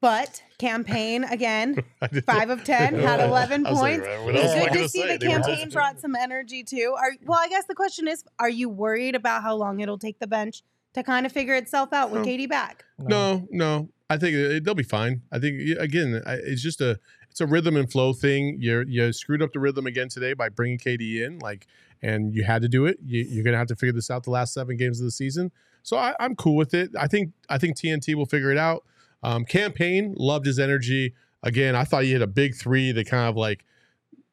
But Cam Payne again, five of ten, had eleven was like, points. "Right, It's else am I Good gonna see say?" the Cam Payne just- brought some energy too. Are well, I guess the question is, are you worried about how long it'll take the bench to kind of figure itself out with No. KD back? No, no. I think it, they'll be fine. I think again, I- it's just a it's a rhythm and flow thing. You you screwed up the rhythm again today by bringing KD in, like, and you had to do it. You, you're gonna have to figure this out the last seven games of the season. So I, I'm cool with it. I think I think TNT will figure it out. Um, Cam Payne loved his energy. Again, I thought he hit a big three that kind of like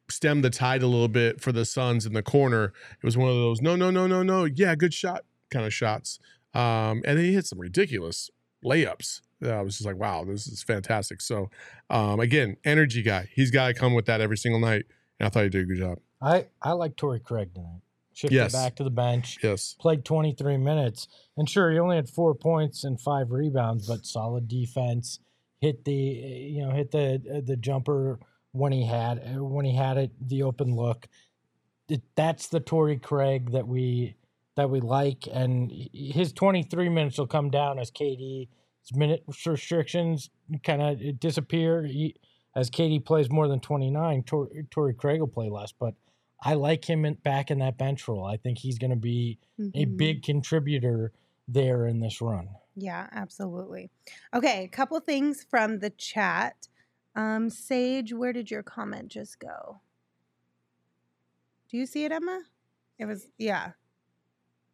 stemmed the tide a little bit for the Suns in the corner. It was one of those no, no, no, no, no, yeah, good shot kind of shots. Um, and he hit some ridiculous layups. I was just like, wow, this is fantastic. So, um, again, energy guy. He's got to come with that every single night. And I thought he did a good job. I I like Torrey Craig tonight. Shifted Yes. back to the bench. Yes. played 23 minutes and sure he only had four points and five rebounds but solid defense hit the you know hit the the jumper when he had when he had it the open look it, that's the Torrey Craig that we that we like and his 23 minutes will come down as KD's minute restrictions kind of disappear he, as KD plays more than 29 Tor, Torrey Craig will play less but I like him in, back in that bench role. I think he's going to be a Mhm. big contributor there in this run. Yeah, absolutely. Okay, a couple things from the chat. Um, Sage, where did your comment just go? Do you see it, Emma? It was yeah.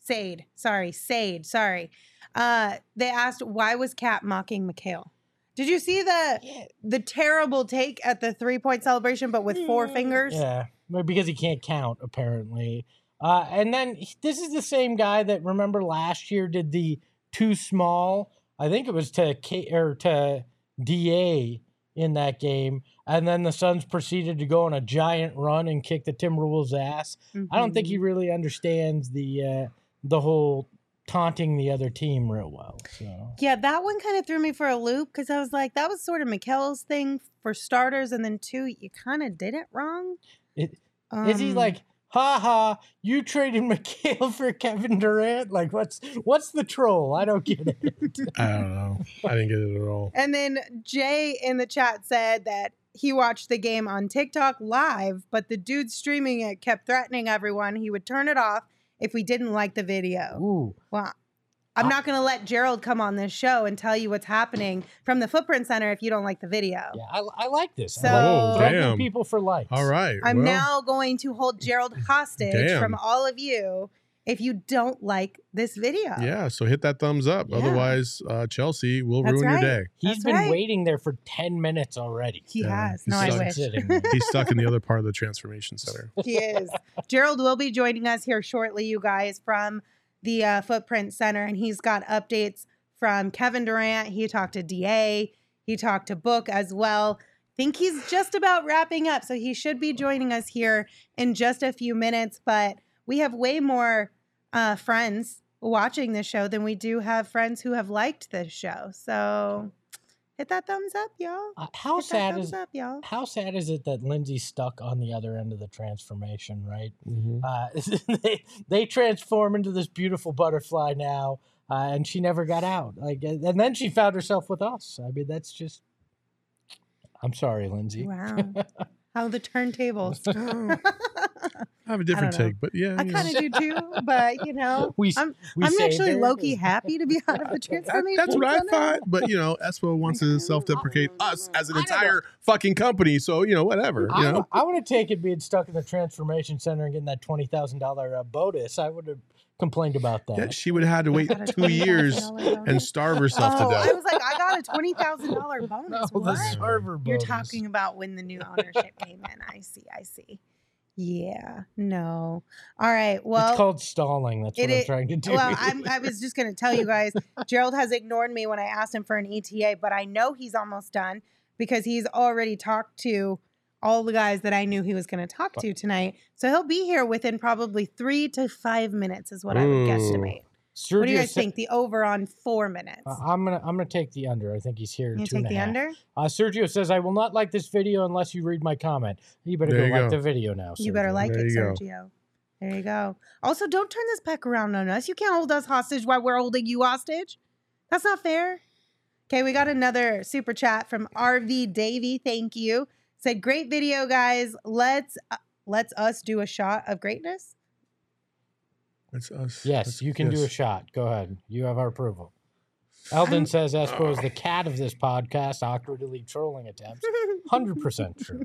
Sade, sorry, Sade, sorry. Uh, they asked why was Kat mocking Mikal? Did you see the the terrible take at the three point celebration, but with four fingers? Yeah, because he can't count apparently. Uh, and then this is the same guy that remember last year did the too small. I think it was to K or to Da in that game, and then the Suns proceeded to go on a giant run and kick the Timberwolves' ass. I don't think he Mm-hmm. really understands the uh, the whole taunting the other team real well. So Yeah, that one kind of threw me for a loop because I was like, that was sort of Mikal's thing for starters, and then two, you kind of did it wrong. It, is he Um, like, ha ha, you traded Mikal for Kevin Durant? Like, what's what's the troll? I don't get it. I don't know. I didn't get it at all. And then Jay in the chat said that he watched the game on TikTok live, but the dude streaming it kept threatening everyone he would turn it off if we didn't like the video. Ooh, Well, I'm not going to let Gerald come on this show and tell you what's happening from the Footprint Center if you don't like the video. yeah, I, I like this. So- Oh, damn. people for likes. All right. I'm well, now going to hold Gerald hostage Damn. from all of you if you don't like this video. Yeah. So hit that thumbs up. Yeah. Otherwise, uh, Chelsea will That's ruin right. your day. He's That's been right. waiting there for ten minutes already. He Yeah, has. he's No, I wish. He's stuck in the other part of the transformation center. he is. Gerald will be joining us here shortly, you guys, from the uh, Footprint Center, and he's got updates from Kevin Durant. He talked to DA. He talked to Book as well. I think he's just about wrapping up, so he should be joining us here in just a few minutes. But we have way more uh, friends watching this show than we do have friends who have liked this show. So hit that thumbs up, y'all. Uh, how Hit sad thumbs is up, y'all. how sad is it that Lindsay's stuck on the other end of the transformation, right? Uh, they they transform into this beautiful butterfly now, uh, and she never got out. Like, and and then she found herself with us. I mean, that's just. I'm sorry, Lindsay. Wow. How the turntables. I have a different take, but yeah. I kind of do too, but you know, We s- I'm we I'm actually her. low key happy to be out of the That- transformation. that's what I thought, but you know, Espo wants to self-deprecate us as an I know. entire fucking company. So you know, whatever. You I, know, I would have taken being stuck in the transformation center and getting that twenty thousand dollar uh, bonus. I would have complained about that. Yeah, she would have had to wait two years and starve herself Oh, to death. I was like, I got a twenty thousand dollar no, bonus. the what? server You're bonus. talking about when the new ownership came in. I see. I see. Yeah. No. All right. Well, it's called stalling. That's what I'm trying to do. Well, I'm, I was just going to tell you guys, Gerald has ignored me when I asked him for an ETA, but I know he's almost done because he's already talked to all the guys that I knew he was going to talk to tonight. So he'll be here within probably three to five minutes, is what I would guesstimate. Sergio What do you guys sa- think? The over on four minutes. Uh, I'm gonna I'm gonna take the under. I think he's here. you two and take the half. under? Uh, Sergio says, "I will not like this video unless you read my comment." You better There go you like go. the video now. You better like There it, you go. Sergio. There you go. Also, don't turn this back around on us. You can't hold us hostage while we're holding you hostage. That's not fair. Okay, we got another super chat from RV Davy. Thank you. Said great video, guys. Let's uh, let's us do a shot of greatness. It's us. Yes, It's- you can do a shot. Go ahead. You have our approval. Eldon says Espo is the oh. Kat of this podcast, awkwardly trolling attempts. Hundred percent true.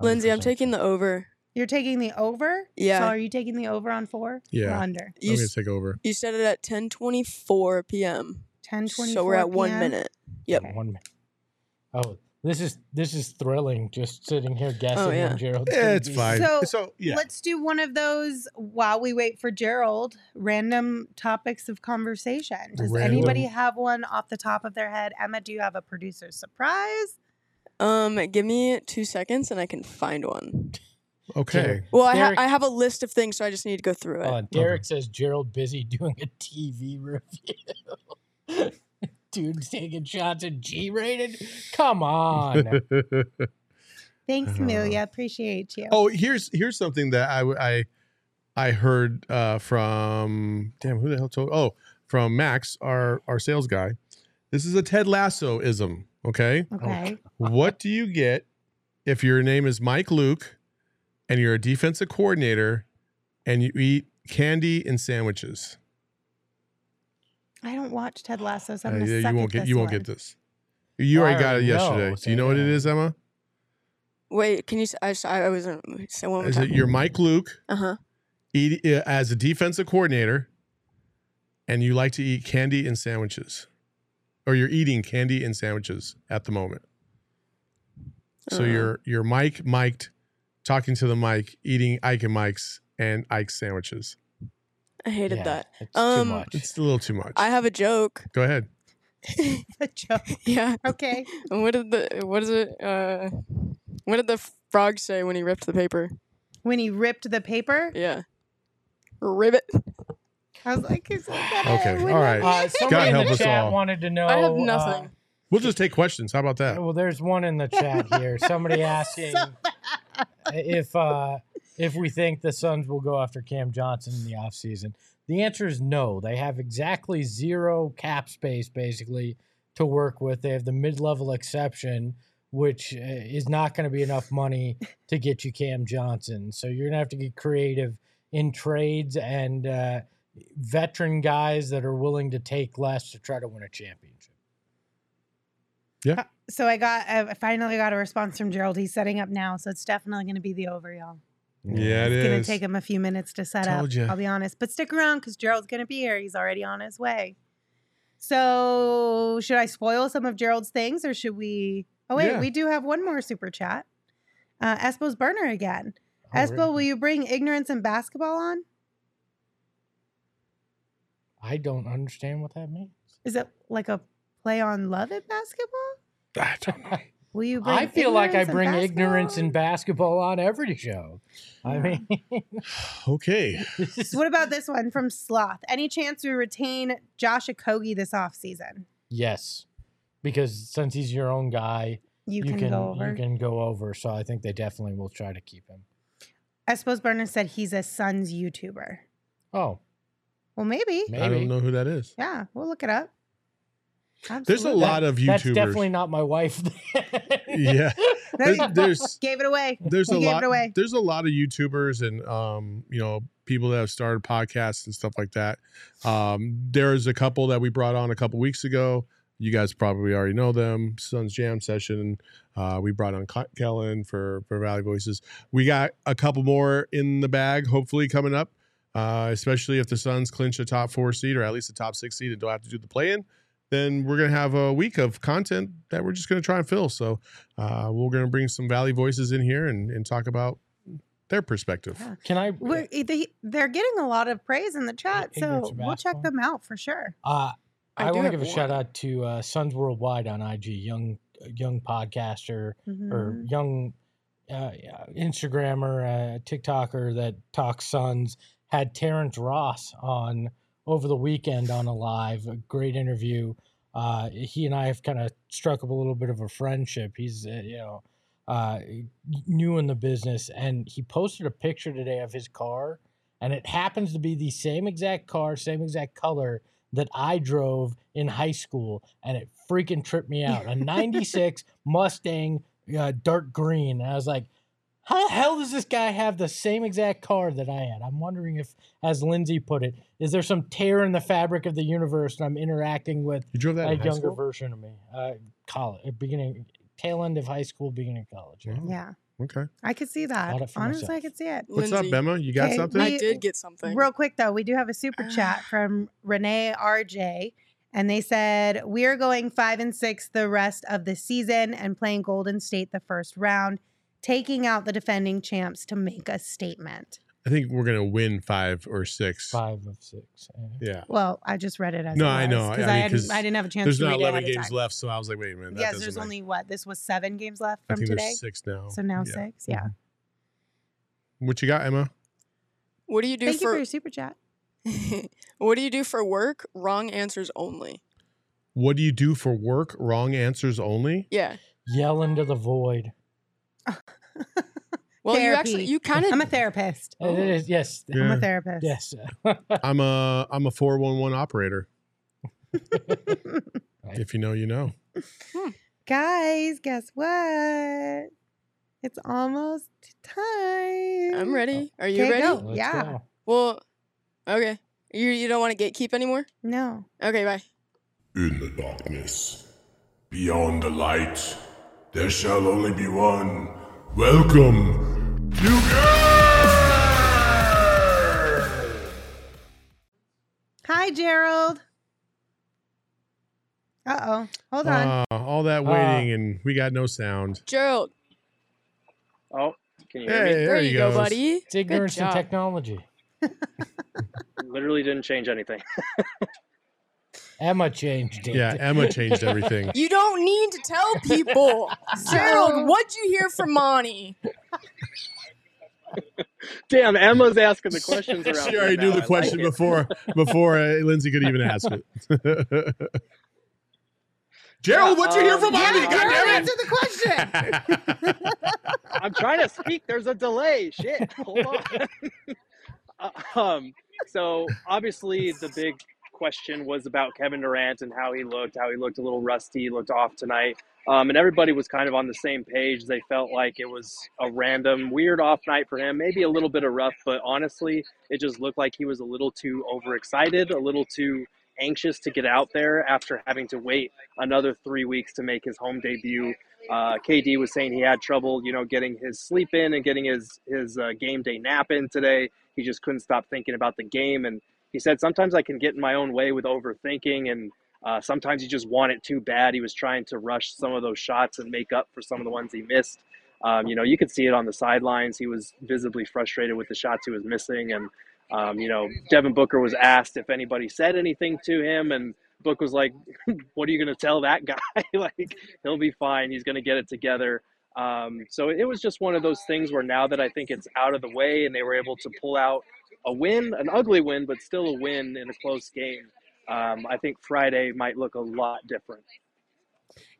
Lindsay, I'm taking true. the over. You're taking the over. Yeah. So are you taking the over on four? Or Yeah. under. You, I'm gonna take over. you said it at 10:24 p.m. Ten twenty. So we're at one minute. Yep. One minute. Oh, this is this is thrilling. Just sitting here guessing yeah. when Gerald's. Yeah, it's be- fine. So, So, yeah. let's do one of those while we wait for Gerald. Random topics of conversation. Does Random. anybody have one off the top of their head? Emma, do you have a producer surprise? Um, give me two seconds and I can find one. Okay. Well, I, ha- I have a list of things, so I just need to go through it. Uh, Derek says Gerald busy doing a TV review. Dude's taking shots at G rated. Come on. Thanks, Uh-huh. Amelia. Appreciate you. oh, here's here's something that I I, I heard uh, from damn who the hell told oh from Max our our sales guy. This is a Ted Lasso ism. Okay. okay. what do you get if your name is Mike Luke and you're a defensive coordinator and you eat candy and sandwiches? I don't watch Ted Lasso, so Uh, I'm gonna yeah, suck you won't at get this you won't one. get this. You I already got it already know, yesterday. so you know what it is, Emma? Wait, can you? s- I, s- I wasn't. Say one more Is it time. you're Mike Luke Uh huh. eat, uh, as a defensive coordinator, and you like to eat candy and sandwiches, or you're eating candy and sandwiches at the moment. So Uh. you're you're Mike mic'd talking to the mic, eating Ike and Mike's and Ike's sandwiches. I hated Yeah, that. It's too Um, much. It's a little too much. I have a joke. Go ahead. a joke. Yeah. Okay. And what did the what is it? Uh, what did the frog say when he ripped the paper? When he ripped the paper, Yeah. Ribbit. I was like, is that Okay, a- when all he- right. Uh, somebody in help the us chat all. wanted to know. I have uh, nothing. We'll just take questions. How about that? well, there's one in the chat here. Somebody asking if uh, if we think the Suns will go after Cam Johnson in the offseason. The answer is no. They have exactly zero cap space, basically, to work with. They have the mid-level exception, which uh, is not going to be enough money to get you Cam Johnson. So you're going to have to get creative in trades and uh, veteran guys that are willing to take less to try to win a championship. Yeah. So I got, I finally got a response from Gerald. He's setting up now, so it's definitely going to be the over, y'all. Yeah, it It's going is. to take him a few minutes to set Told up. ya. I'll be honest, but stick around because Gerald's going to be here. He's already on his way. So should I spoil some of Gerald's things, or should we? Oh wait, Yeah. we do have one more super chat. Uh, Espo's burner again. Oh, Espo, really? will you bring ignorance and basketball on? I don't understand what that means. Is it like a play on love at basketball? I don't know. Will you bring I feel like I ignorance and bring ignorance basketball and basketball on every show. I mean, Okay. What about this one from Sloth? Any chance we retain Josh Okogie this offseason? yes, because since he's your own guy, You, can, go over. you can go over. So I think they definitely will try to keep him. I suppose burner said he's a Suns YouTuber. Oh, Well, maybe. maybe. I don't know who that is. Yeah, we'll look it up. There's a Absolutely. lot of That's YouTubers. definitely not my wife. Yeah. There's- there's- gave it away. there's You a gave lot it away. there's a lot of youtubers and um you know people that have started podcasts and stuff like that um there's a couple that we brought on a couple weeks ago you guys probably already know them Suns Jam session uh we brought on Ke- Kellan for for Valley Voices we got a couple more in the bag hopefully coming up uh especially if the Suns clinch a top 4 seed or at least a top 6 seed and don't have to do the play in then we're going to have a week of content that we're just going to try and fill so uh, we're going to bring some Valley voices in here and, and talk about their perspective. Yeah. Can I? We're, they, they're getting a lot of praise in the chat, so we'll check them out for sure. Uh, I I, want to give a shout out to uh, Suns Worldwide on IG, young young podcaster or Mhm. young uh, Instagrammer, uh, TikToker that talks Suns. Had Terrence Ross on over the weekend on a live, a great interview. Uh, he and I have kind of struck up a little bit of a friendship. He's uh, you know uh, new in the business, and he posted a picture today of his car, and it happens to be the same exact car, same exact color that I drove in high school, and it freaking tripped me out. A '96 Mustang, uh, dark green. And I was like, how the hell does this guy have the same exact car that I had? I'm wondering if, as Lindsay put it, is there some tear in the fabric of the universe and I'm interacting with You drove that a in younger school? version of me? Uh, college, beginning, tail end of high school, beginning of college. yeah. Wow. Yeah, Okay. I could see that. Bought it for Honestly, I could see it. What's Lindsay, up, Bema? You got Okay, something? I we- did get something. Real quick though, we do have a super chat from Renee RJ, and they said we are going five and six the rest of the season and playing Golden State the first round, taking out the defending champs to make a statement. I think we're gonna win five or six. Five of six. yeah. Yeah. Well, I just read it as No, it I was, know. I because mean, I, hadn't- I didn't have a chance There's to not read eleven ahead games left, so I was like, wait a minute. That yes, there's make- only what this was seven games left I from think today, there's six now. so now Yeah. six. Yeah. Mm-hmm. What you got, Emma? what do you do Thank you for for your super chat. what do you do for work? Wrong answers only. What do you do for work? Wrong answers only. Yeah. Yell into the void. Well, you actually you kind of I'm a therapist. Uh, it is- yes. I'm a therapist. Yes. I'm a I'm a four one one operator. If you know, you know. Guys, guess what? It's almost time. I'm ready. Are you Okay, ready? go. Yeah. go. Well, okay. You you don't want to gatekeep anymore? No. Okay, bye. In the darkness, beyond the light, there shall only be one. Welcome to Hi, Gerald. Uh oh. Hold on. Uh, all that waiting and we got no sound. Gerald. Oh, Can you hear me? Hey, there, he go, goes. buddy. It's ignorance and job. technology. Literally didn't change anything. Emma changed it. Yeah, Emma changed everything. You don't need to tell people. Gerald, what'd you hear from Monty? Damn, Emma's asking the questions around. she already now. knew the like question it. before before uh, Lindsay could even ask it. Gerald, what'd you hear from um, Monty? yeah, God Gerald, damn answer the question. I'm trying to speak. There's a delay. Shit. Hold on. Uh, um, so obviously the big question was about Kevin Durant and how he looked, how he looked a little rusty, looked off tonight. Um, and everybody was kind of on the same page. They felt like it was a random, weird off night for him, maybe a little bit of rough, but honestly, it just looked like he was a little too overexcited, a little too anxious to get out there after having to wait another three weeks to make his home debut. Uh, KD was saying he had trouble, you know, getting his sleep in and getting his his uh, game day nap in today. He just couldn't stop thinking about the game, and he said sometimes I can get in my own way with overthinking, and uh, sometimes you just want it too bad. He was trying to rush some of those shots and make up for some of the ones he missed. Um, you know, you could see it on the sidelines. He was visibly frustrated with the shots he was missing, and um, you know, Devin Booker was asked if anybody said anything to him, and Book was like, "What are you going to tell that guy? like, he'll be fine. He's going to get it together." Um, so it was just one of those things where now that I think it's out of the way, and they were able to pull out a win, an ugly win, but still a win in a close game. Um, I think Friday might look a lot different.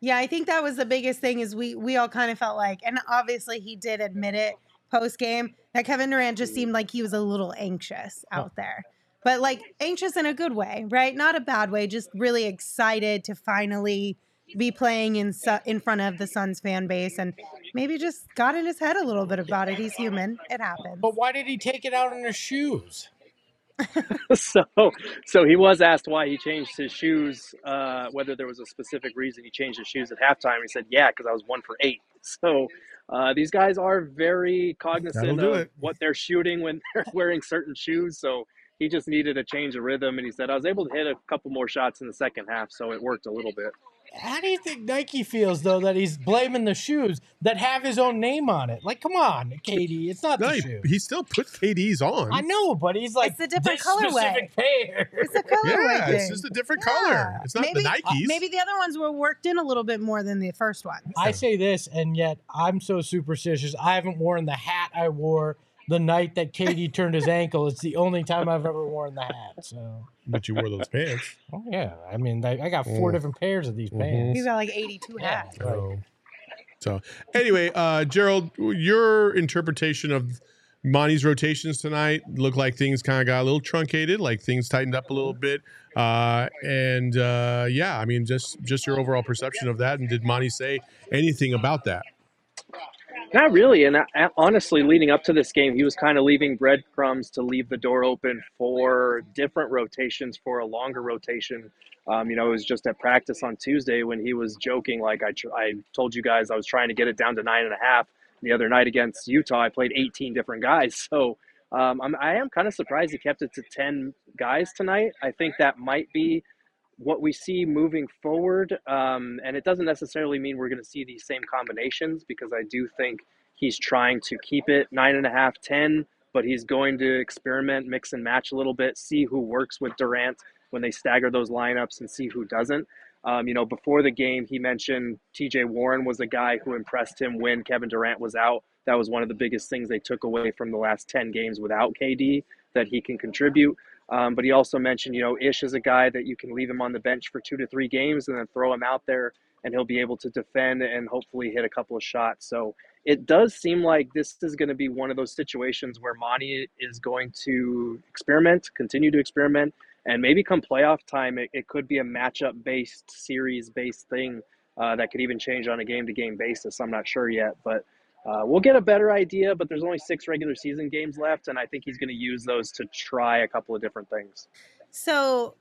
Yeah, I think that was the biggest thing is we we all kind of felt like, and obviously he did admit it post game that Kevin Durant just seemed like he was a little anxious out there, but like anxious in a good way, right? Not a bad way, just really excited to finally be playing in Su- in front of the Suns fan base, and maybe just got in his head a little bit about it. He's human; it happens. But why did he take it out on his shoes? so, so he was asked why he changed his shoes, uh, whether there was a specific reason he changed his shoes at halftime. He said, "Yeah, because I was one for eight. So uh, these guys are very cognizant of it. what they're shooting when they're wearing certain shoes. So he just needed a change of rhythm, and he said, "I was able to hit a couple more shots in the second half, so it worked a little bit." How do you think Nike feels though that he's blaming the shoes that have his own name on it? Like, come on, KD, it's not No, the he, shoe. he still put KD's on. I know, but he's like It's a different this colorway. pair. It's a colorway Yeah, thing. it's just a different Yeah. color. It's not maybe, the Nikes. Maybe the other ones were worked in a little bit more than the first one. I say this, and yet I'm so superstitious. I haven't worn the hat I wore the night that KD turned his ankle. It's the only time I've ever worn the hat. So, but you wore those pants. oh yeah, I mean, I, I got four Mm. different pairs of these Mhm. pants. He's got like 82 Yeah. hats. So, so anyway, uh, Gerald, your interpretation of Monty's rotations tonight looked like things kind of got a little truncated, like things tightened up a little bit. Uh, and uh, yeah, I mean, just just your overall perception of that. And did Monty say anything about that? Not really. And I, honestly, leading up to this game, he was kind of leaving breadcrumbs to leave the door open for different rotations, for a longer rotation. Um, you know, it was just at practice on Tuesday when he was joking, like I, tr- I told you guys I was trying to get it down to nine and a half. The other night against Utah, I played 18 different guys. So um, I'm, I am kind of surprised he kept it to 10 guys tonight. I think that might be what we see moving forward. Um, and it doesn't necessarily mean we're going to see these same combinations because I do think he's trying to keep it nine and a half, 10, but he's going to experiment, mix and match a little bit, see who works with Durant when they stagger those lineups and see who doesn't. Um, you know, before the game, he mentioned TJ Warren was a guy who impressed him when Kevin Durant was out. That was one of the biggest things they took away from the last 10 games without KD, that he can contribute. Um, but he also mentioned, you know, Ish is a guy that you can leave him on the bench for two to three games and then throw him out there and he'll be able to defend and hopefully hit a couple of shots. So it does seem like this is going to be one of those situations where Monty is going to experiment, continue to experiment, and maybe come playoff time, it, it could be a matchup based, series based thing uh, that could even change on a game to game basis. I'm not sure yet, but uh, we'll get a better idea. But there's only six regular season games left, and I think he's going to use those to try a couple of different things. So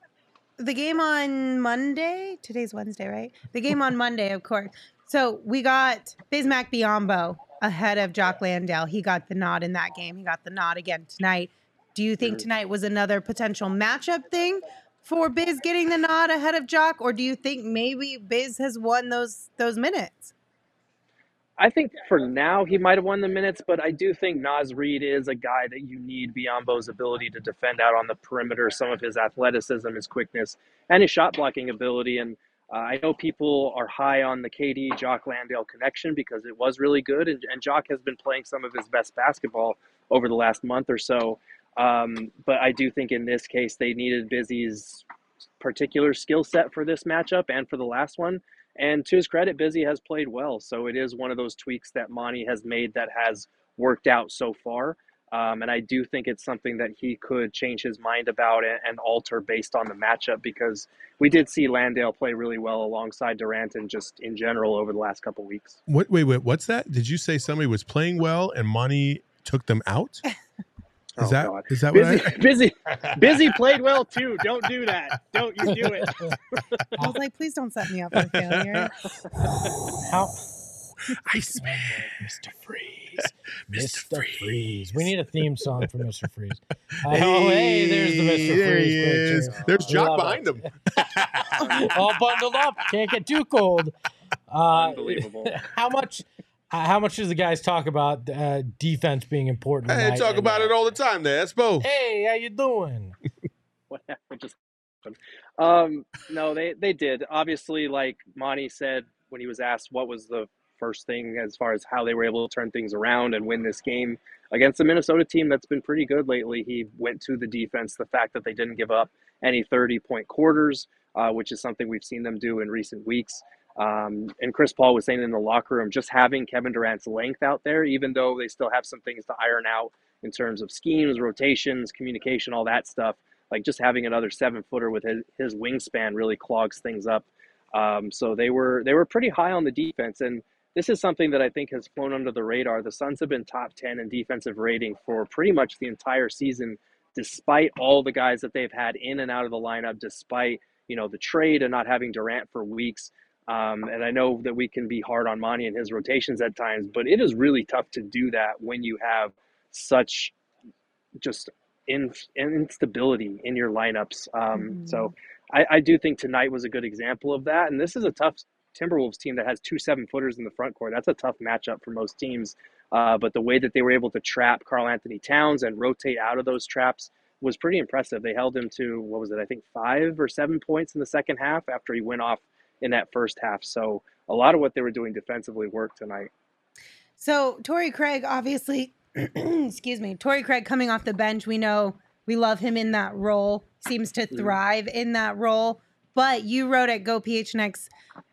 the game on Monday, today's Wednesday, right? The game on Monday, of course. So we got Bismack Biyombo ahead of Jock Landale. He got the nod in that game. He got the nod again tonight. Do you think tonight was another potential matchup thing for Biz getting the nod ahead of Jock, or do you think maybe Biz has won those those minutes? I think for now he might have won the minutes, but I do think Naz Reid is a guy that you need Biyombo's ability to defend out on the perimeter, some of his athleticism, his quickness, and his shot blocking ability. And uh, I know people are high on the KD Jock Landale connection because it was really good, and, and Jock has been playing some of his best basketball over the last month or so. Um, but I do think in this case they needed Busy's particular skill set for this matchup and for the last one. And to his credit, Busy has played well. So it is one of those tweaks that Monty has made that has worked out so far. Um, and I do think it's something that he could change his mind about and, and alter based on the matchup because we did see Landale play really well alongside Durant and just in general over the last couple weeks. What? Wait, wait. What's that? Did you say somebody was playing well and Monty took them out? Is Oh, that God. is that Busy, what I? busy, busy played well too. Don't do that. Don't you do it. I was like, please don't set me up for failure. How, Iceman, Mr. Freeze, Mr. Freeze. We need a theme song for Mr. Freeze. Uh, oh, hey, there's the Mr. There Freeze he is. picture. There's Jock behind it. him. All bundled up. Can't get too cold. Uh, Unbelievable. How much? How much does the guys talk about uh, defense being important? Hey, talk and, about uh, it all the time. There, Espo. Hey, how you doing? what happened just happened. Um, no, they they did. Obviously, like Monty said when he was asked what was the first thing as far as how they were able to turn things around and win this game against the Minnesota team that's been pretty good lately. He went to the defense, the fact that they didn't give up any 30 point quarters, uh, which is something we've seen them do in recent weeks. Um, and Chris Paul was saying in the locker room, just having Kevin Durant's length out there, even though they still have some things to iron out in terms of schemes, rotations, communication, all that stuff. Like just having another seven footer with his, his wingspan really clogs things up. Um, so they were they were pretty high on the defense, and this is something that I think has flown under the radar. The Suns have been top ten in defensive rating for pretty much the entire season, despite all the guys that they've had in and out of the lineup, despite you know the trade and not having Durant for weeks. Um, and I know that we can be hard on Monty and his rotations at times, but it is really tough to do that when you have such just in, instability in your lineups. Um, So I, I do think tonight was a good example of that. And this is a tough Timberwolves team that has two seven footers in the front court. That's a tough matchup for most teams. Uh, but the way that they were able to trap Karl Anthony Towns and rotate out of those traps was pretty impressive. They held him to, what was it, I think five or seven points in the second half after he went off in that first half. So a lot of what they were doing defensively worked tonight. So Torrey Craig, obviously, excuse me, Torrey Craig coming off the bench. We know we love him in that role. Seems to mm-hmm. thrive in that role. But you wrote at Go PHNX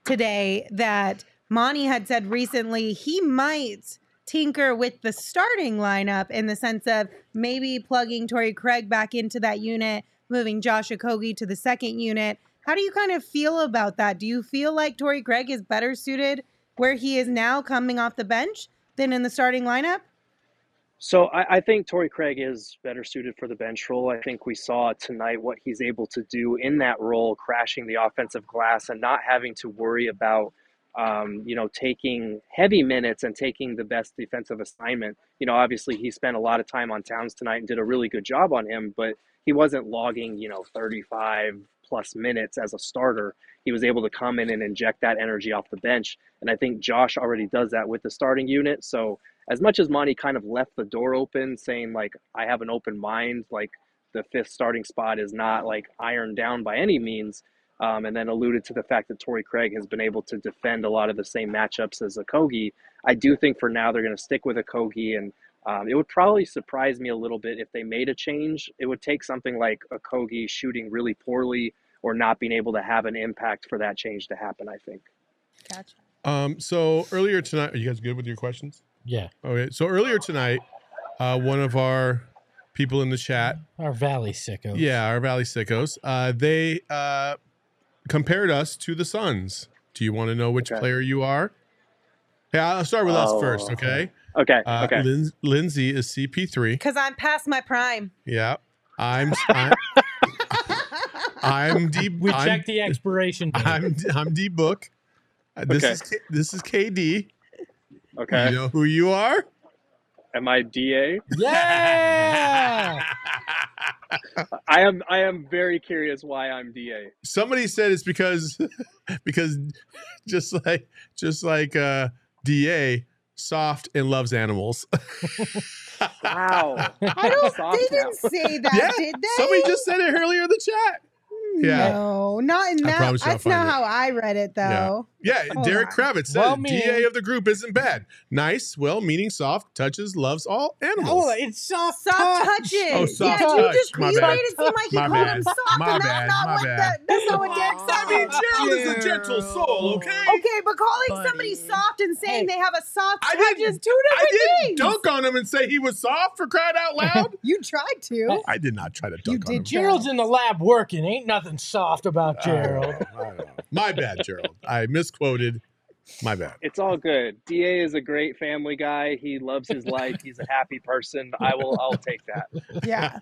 today that Monty had said recently he might tinker with the starting lineup in the sense of maybe plugging Torrey Craig back into that unit, moving Josh Okogie to the second unit. How do you kind of feel about that? Do you feel like Torrey Craig is better suited where he is now coming off the bench than in the starting lineup? So I, I think Torrey Craig is better suited for the bench role. I think we saw tonight what he's able to do in that role, crashing the offensive glass and not having to worry about, um, you know, taking heavy minutes and taking the best defensive assignment. You know, obviously he spent a lot of time on Towns tonight and did a really good job on him, but he wasn't logging, you know, 35 plus minutes as a starter. He was able to come in and inject that energy off the bench. And I think Josh already does that with the starting unit. So as much as Monty kind of left the door open, saying like I have an open mind, like the fifth starting spot is not like ironed down by any means, um, and then alluded to the fact that Torrey Craig has been able to defend a lot of the same matchups as Okogie. I do think for now they're going to stick with Okogie, and um, it would probably surprise me a little bit if they made a change. It would take something like Okogie shooting really poorly or not being able to have an impact for that change to happen. I think. Gotcha. Um, so earlier tonight, are you guys good with your questions? Yeah. Okay. So earlier tonight, uh, one of our people in the chat, Our Valley sickos. yeah, our Valley Sickos, uh, they uh, compared us to the Suns. Do you want to know which Okay. player you are? Yeah, I'll start with us first, Oh, okay? Okay. Uh, okay. Lin- Lindsay is CP3. Because I'm past my prime. Yeah. I'm I'm, I'm D We I'm, checked the expiration date. I'm I'm D Book. Uh, This Okay. is this is KD. okay. You know who you are? Am I DA? yeah. I am. I am very curious why I'm DA. Somebody said it's because because just like just like uh DA, soft, and loves animals. Wow. I don't. Soft They didn't say that, yeah, did they? somebody just said it earlier in the chat. Yeah. No, not in I that. promise you I'll That's not it. how I read it, though. Yeah, Hold Derek on. Kravitz said Well, DA of the group isn't bad. Nice, well meaning soft, touches, loves all animals. Oh, it's soft, Soft touch. touches. Oh, soft yeah, you touch. just My you bad. made it seem like you My called bad. him soft, My and bad. that's not My what bad. that, that's not what Derek said. I mean, Gerald is a gentle soul, okay? Okay, but calling somebody soft and saying Hey. they have a soft I touch didn't- is two I different didn't things. dunk on him and say he was soft for crying out loud. You tried to. I did not try to dunk You on did him. Gerald's in the lab working. Ain't nothing soft about I know, Gerald. I know. My bad, Gerald. I misquoted. My bad. It's all good. Da is a great family guy. He loves his life. He's a happy person. I will. I'll take that. Yeah.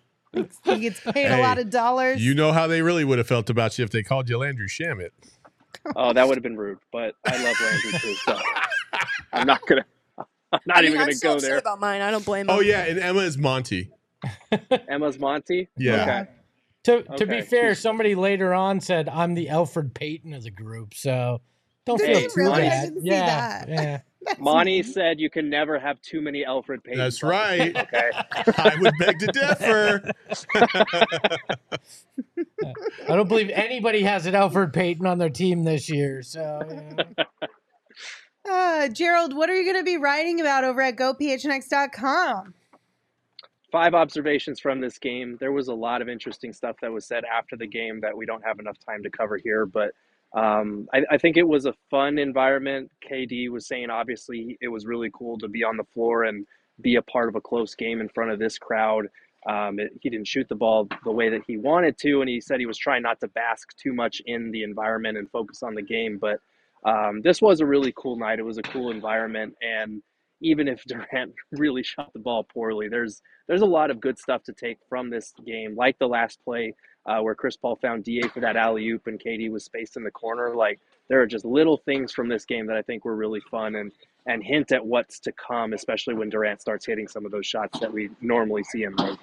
He gets paid a lot of dollars. You know how they really would have felt about you if they called you Landry Shamet. Oh, that would have been rude. But I love Landry too. So I'm not gonna. I'm not I mean, even I'm gonna so go upset there. about mine. I don't blame oh, him. Oh yeah, and Emma is Monty. Emma's Monty. Yeah. Okay. To to be fair, somebody later on said I'm the Elfrid Payton of the group, so don't Did feel too really? I bad. didn't see yeah, that. yeah. That's Monty mean. said you can never have too many Elfrid Payton. That's brothers. right. Okay. I would beg to differ. I don't believe anybody has an Elfrid Payton on their team this year. So. Uh, Gerald, what are you going to be writing about over at gophnx.com? Five observations from this game. There was a lot of interesting stuff that was said after the game that we don't have enough time to cover here, but um, I, I think it was a fun environment. KD was saying obviously it was really cool to be on the floor and be a part of a close game in front of this crowd. Um, it, he didn't shoot the ball the way that he wanted to, and he said he was trying not to bask too much in the environment and focus on the game. But um, this was a really cool night. It was a cool environment, and even if Durant really shot the ball poorly, there's there's a lot of good stuff to take from this game, like the last play uh, where Chris Paul found Da for that alley oop and KD was spaced in the corner. Like there are just little things from this game that I think were really fun and and hint at what's to come, especially when Durant starts hitting some of those shots that we normally see him make.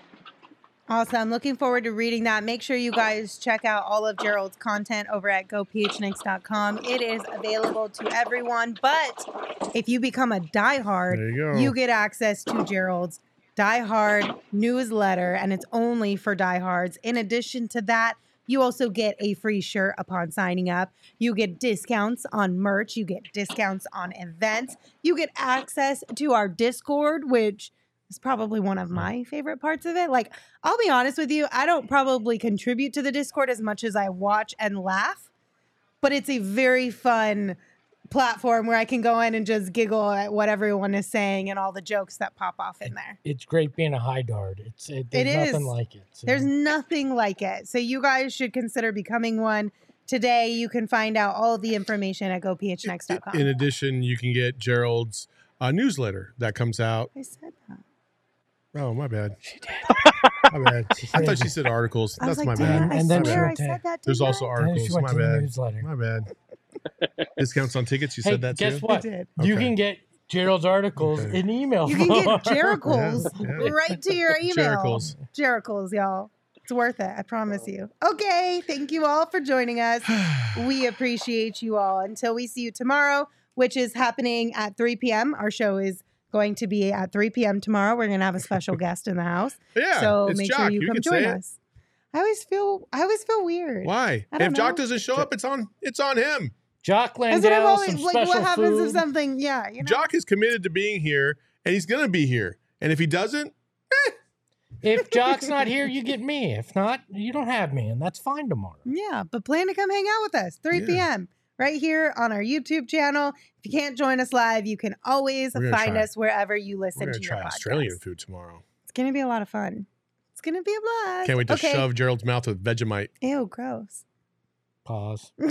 Awesome. Looking forward to reading that. Make sure you guys check out all of Gerald's content over at gophnx.com. It is available to everyone, but if you become a diehard, you you get access to Gerald's diehard newsletter, and it's only for diehards. In addition to that, you also get a free shirt upon signing up. You get discounts on merch. You get discounts on events. You get access to our Discord, which is probably one of my favorite parts of it. Like, I'll be honest with you, I don't probably contribute to the Discord as much as I watch and laugh, but it's a very fun platform where I can go in and just giggle at what everyone is saying and all the jokes that pop off in there. it's great being a high dart. It's it, there's It nothing like it. So. There's nothing like it. So you guys should consider becoming one. Today, you can find out all the information at gophnx.com. In addition, you can get Gerald's uh, newsletter that comes out. I said that. Oh, my bad. She did. My bad. I thought she said articles. I was That's like, my bad. And then swear I said that. There's didn't also I? And she articles. went My to the bad. newsletter. My bad. Discounts on tickets. You Hey, said that guess too. what? did. You Okay. can get Gerald's articles Okay. in email. You can get form. Jericles Yeah, yeah. right to your email. Jericles. Jericles, y'all. It's worth it. I promise you. Okay. Thank you all for joining us. We appreciate you all. Until we see you tomorrow, which is happening at 3 p.m. Our show is going to be at 3 p.m. tomorrow. We're going to have a special guest in the house. Yeah. so make Jock. sure you, come join say it. us. I always feel I always feel weird. Why? I don't If Jock doesn't show up, it's on. It's on him. Jock That's what I've Landale, always some like. special What happens food. if something? Yeah, you know. Jock is committed to being here, and he's gonna be here. And if he doesn't, eh. If Jock's not here, you get me. If not, you don't have me, and that's fine tomorrow. Yeah, but plan to come hang out with us 3 Yeah. p.m. right here on our YouTube channel. If you mm. can't join us live, you can always find try- us wherever you listen we're gonna to your try podcast. Australian food tomorrow. It's gonna be a lot of fun. It's gonna be a blast. Can't wait to okay. shove Gerald's mouth with Vegemite. Ew, gross. Pause.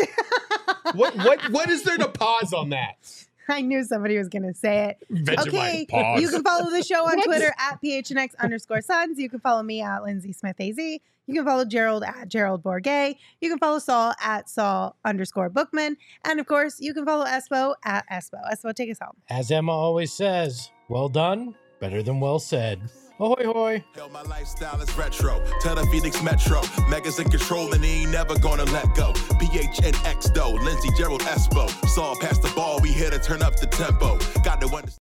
What? What? What is there to pause on that? I knew somebody was gonna say it. Vegemite. Okay, Pause. you can follow the show on Twitter at PHNX underscore Suns. You can follow me at Lindsay Smith AZ. You can follow Gerald at Gerald Bourguet. You can follow Saul at Saul underscore Bookman. And of course, you can follow Espo at Espo. Espo, take us home. As Emma always says, well done, better than well said. Ahoy, hoy. Hell, my lifestyle is retro. Tell the Phoenix Metro. Megas in control and he ain't never gonna let go. PHNX though. Lindsey Gerald Espo. Saw past the ball. We here to turn up the tempo. Got to understand.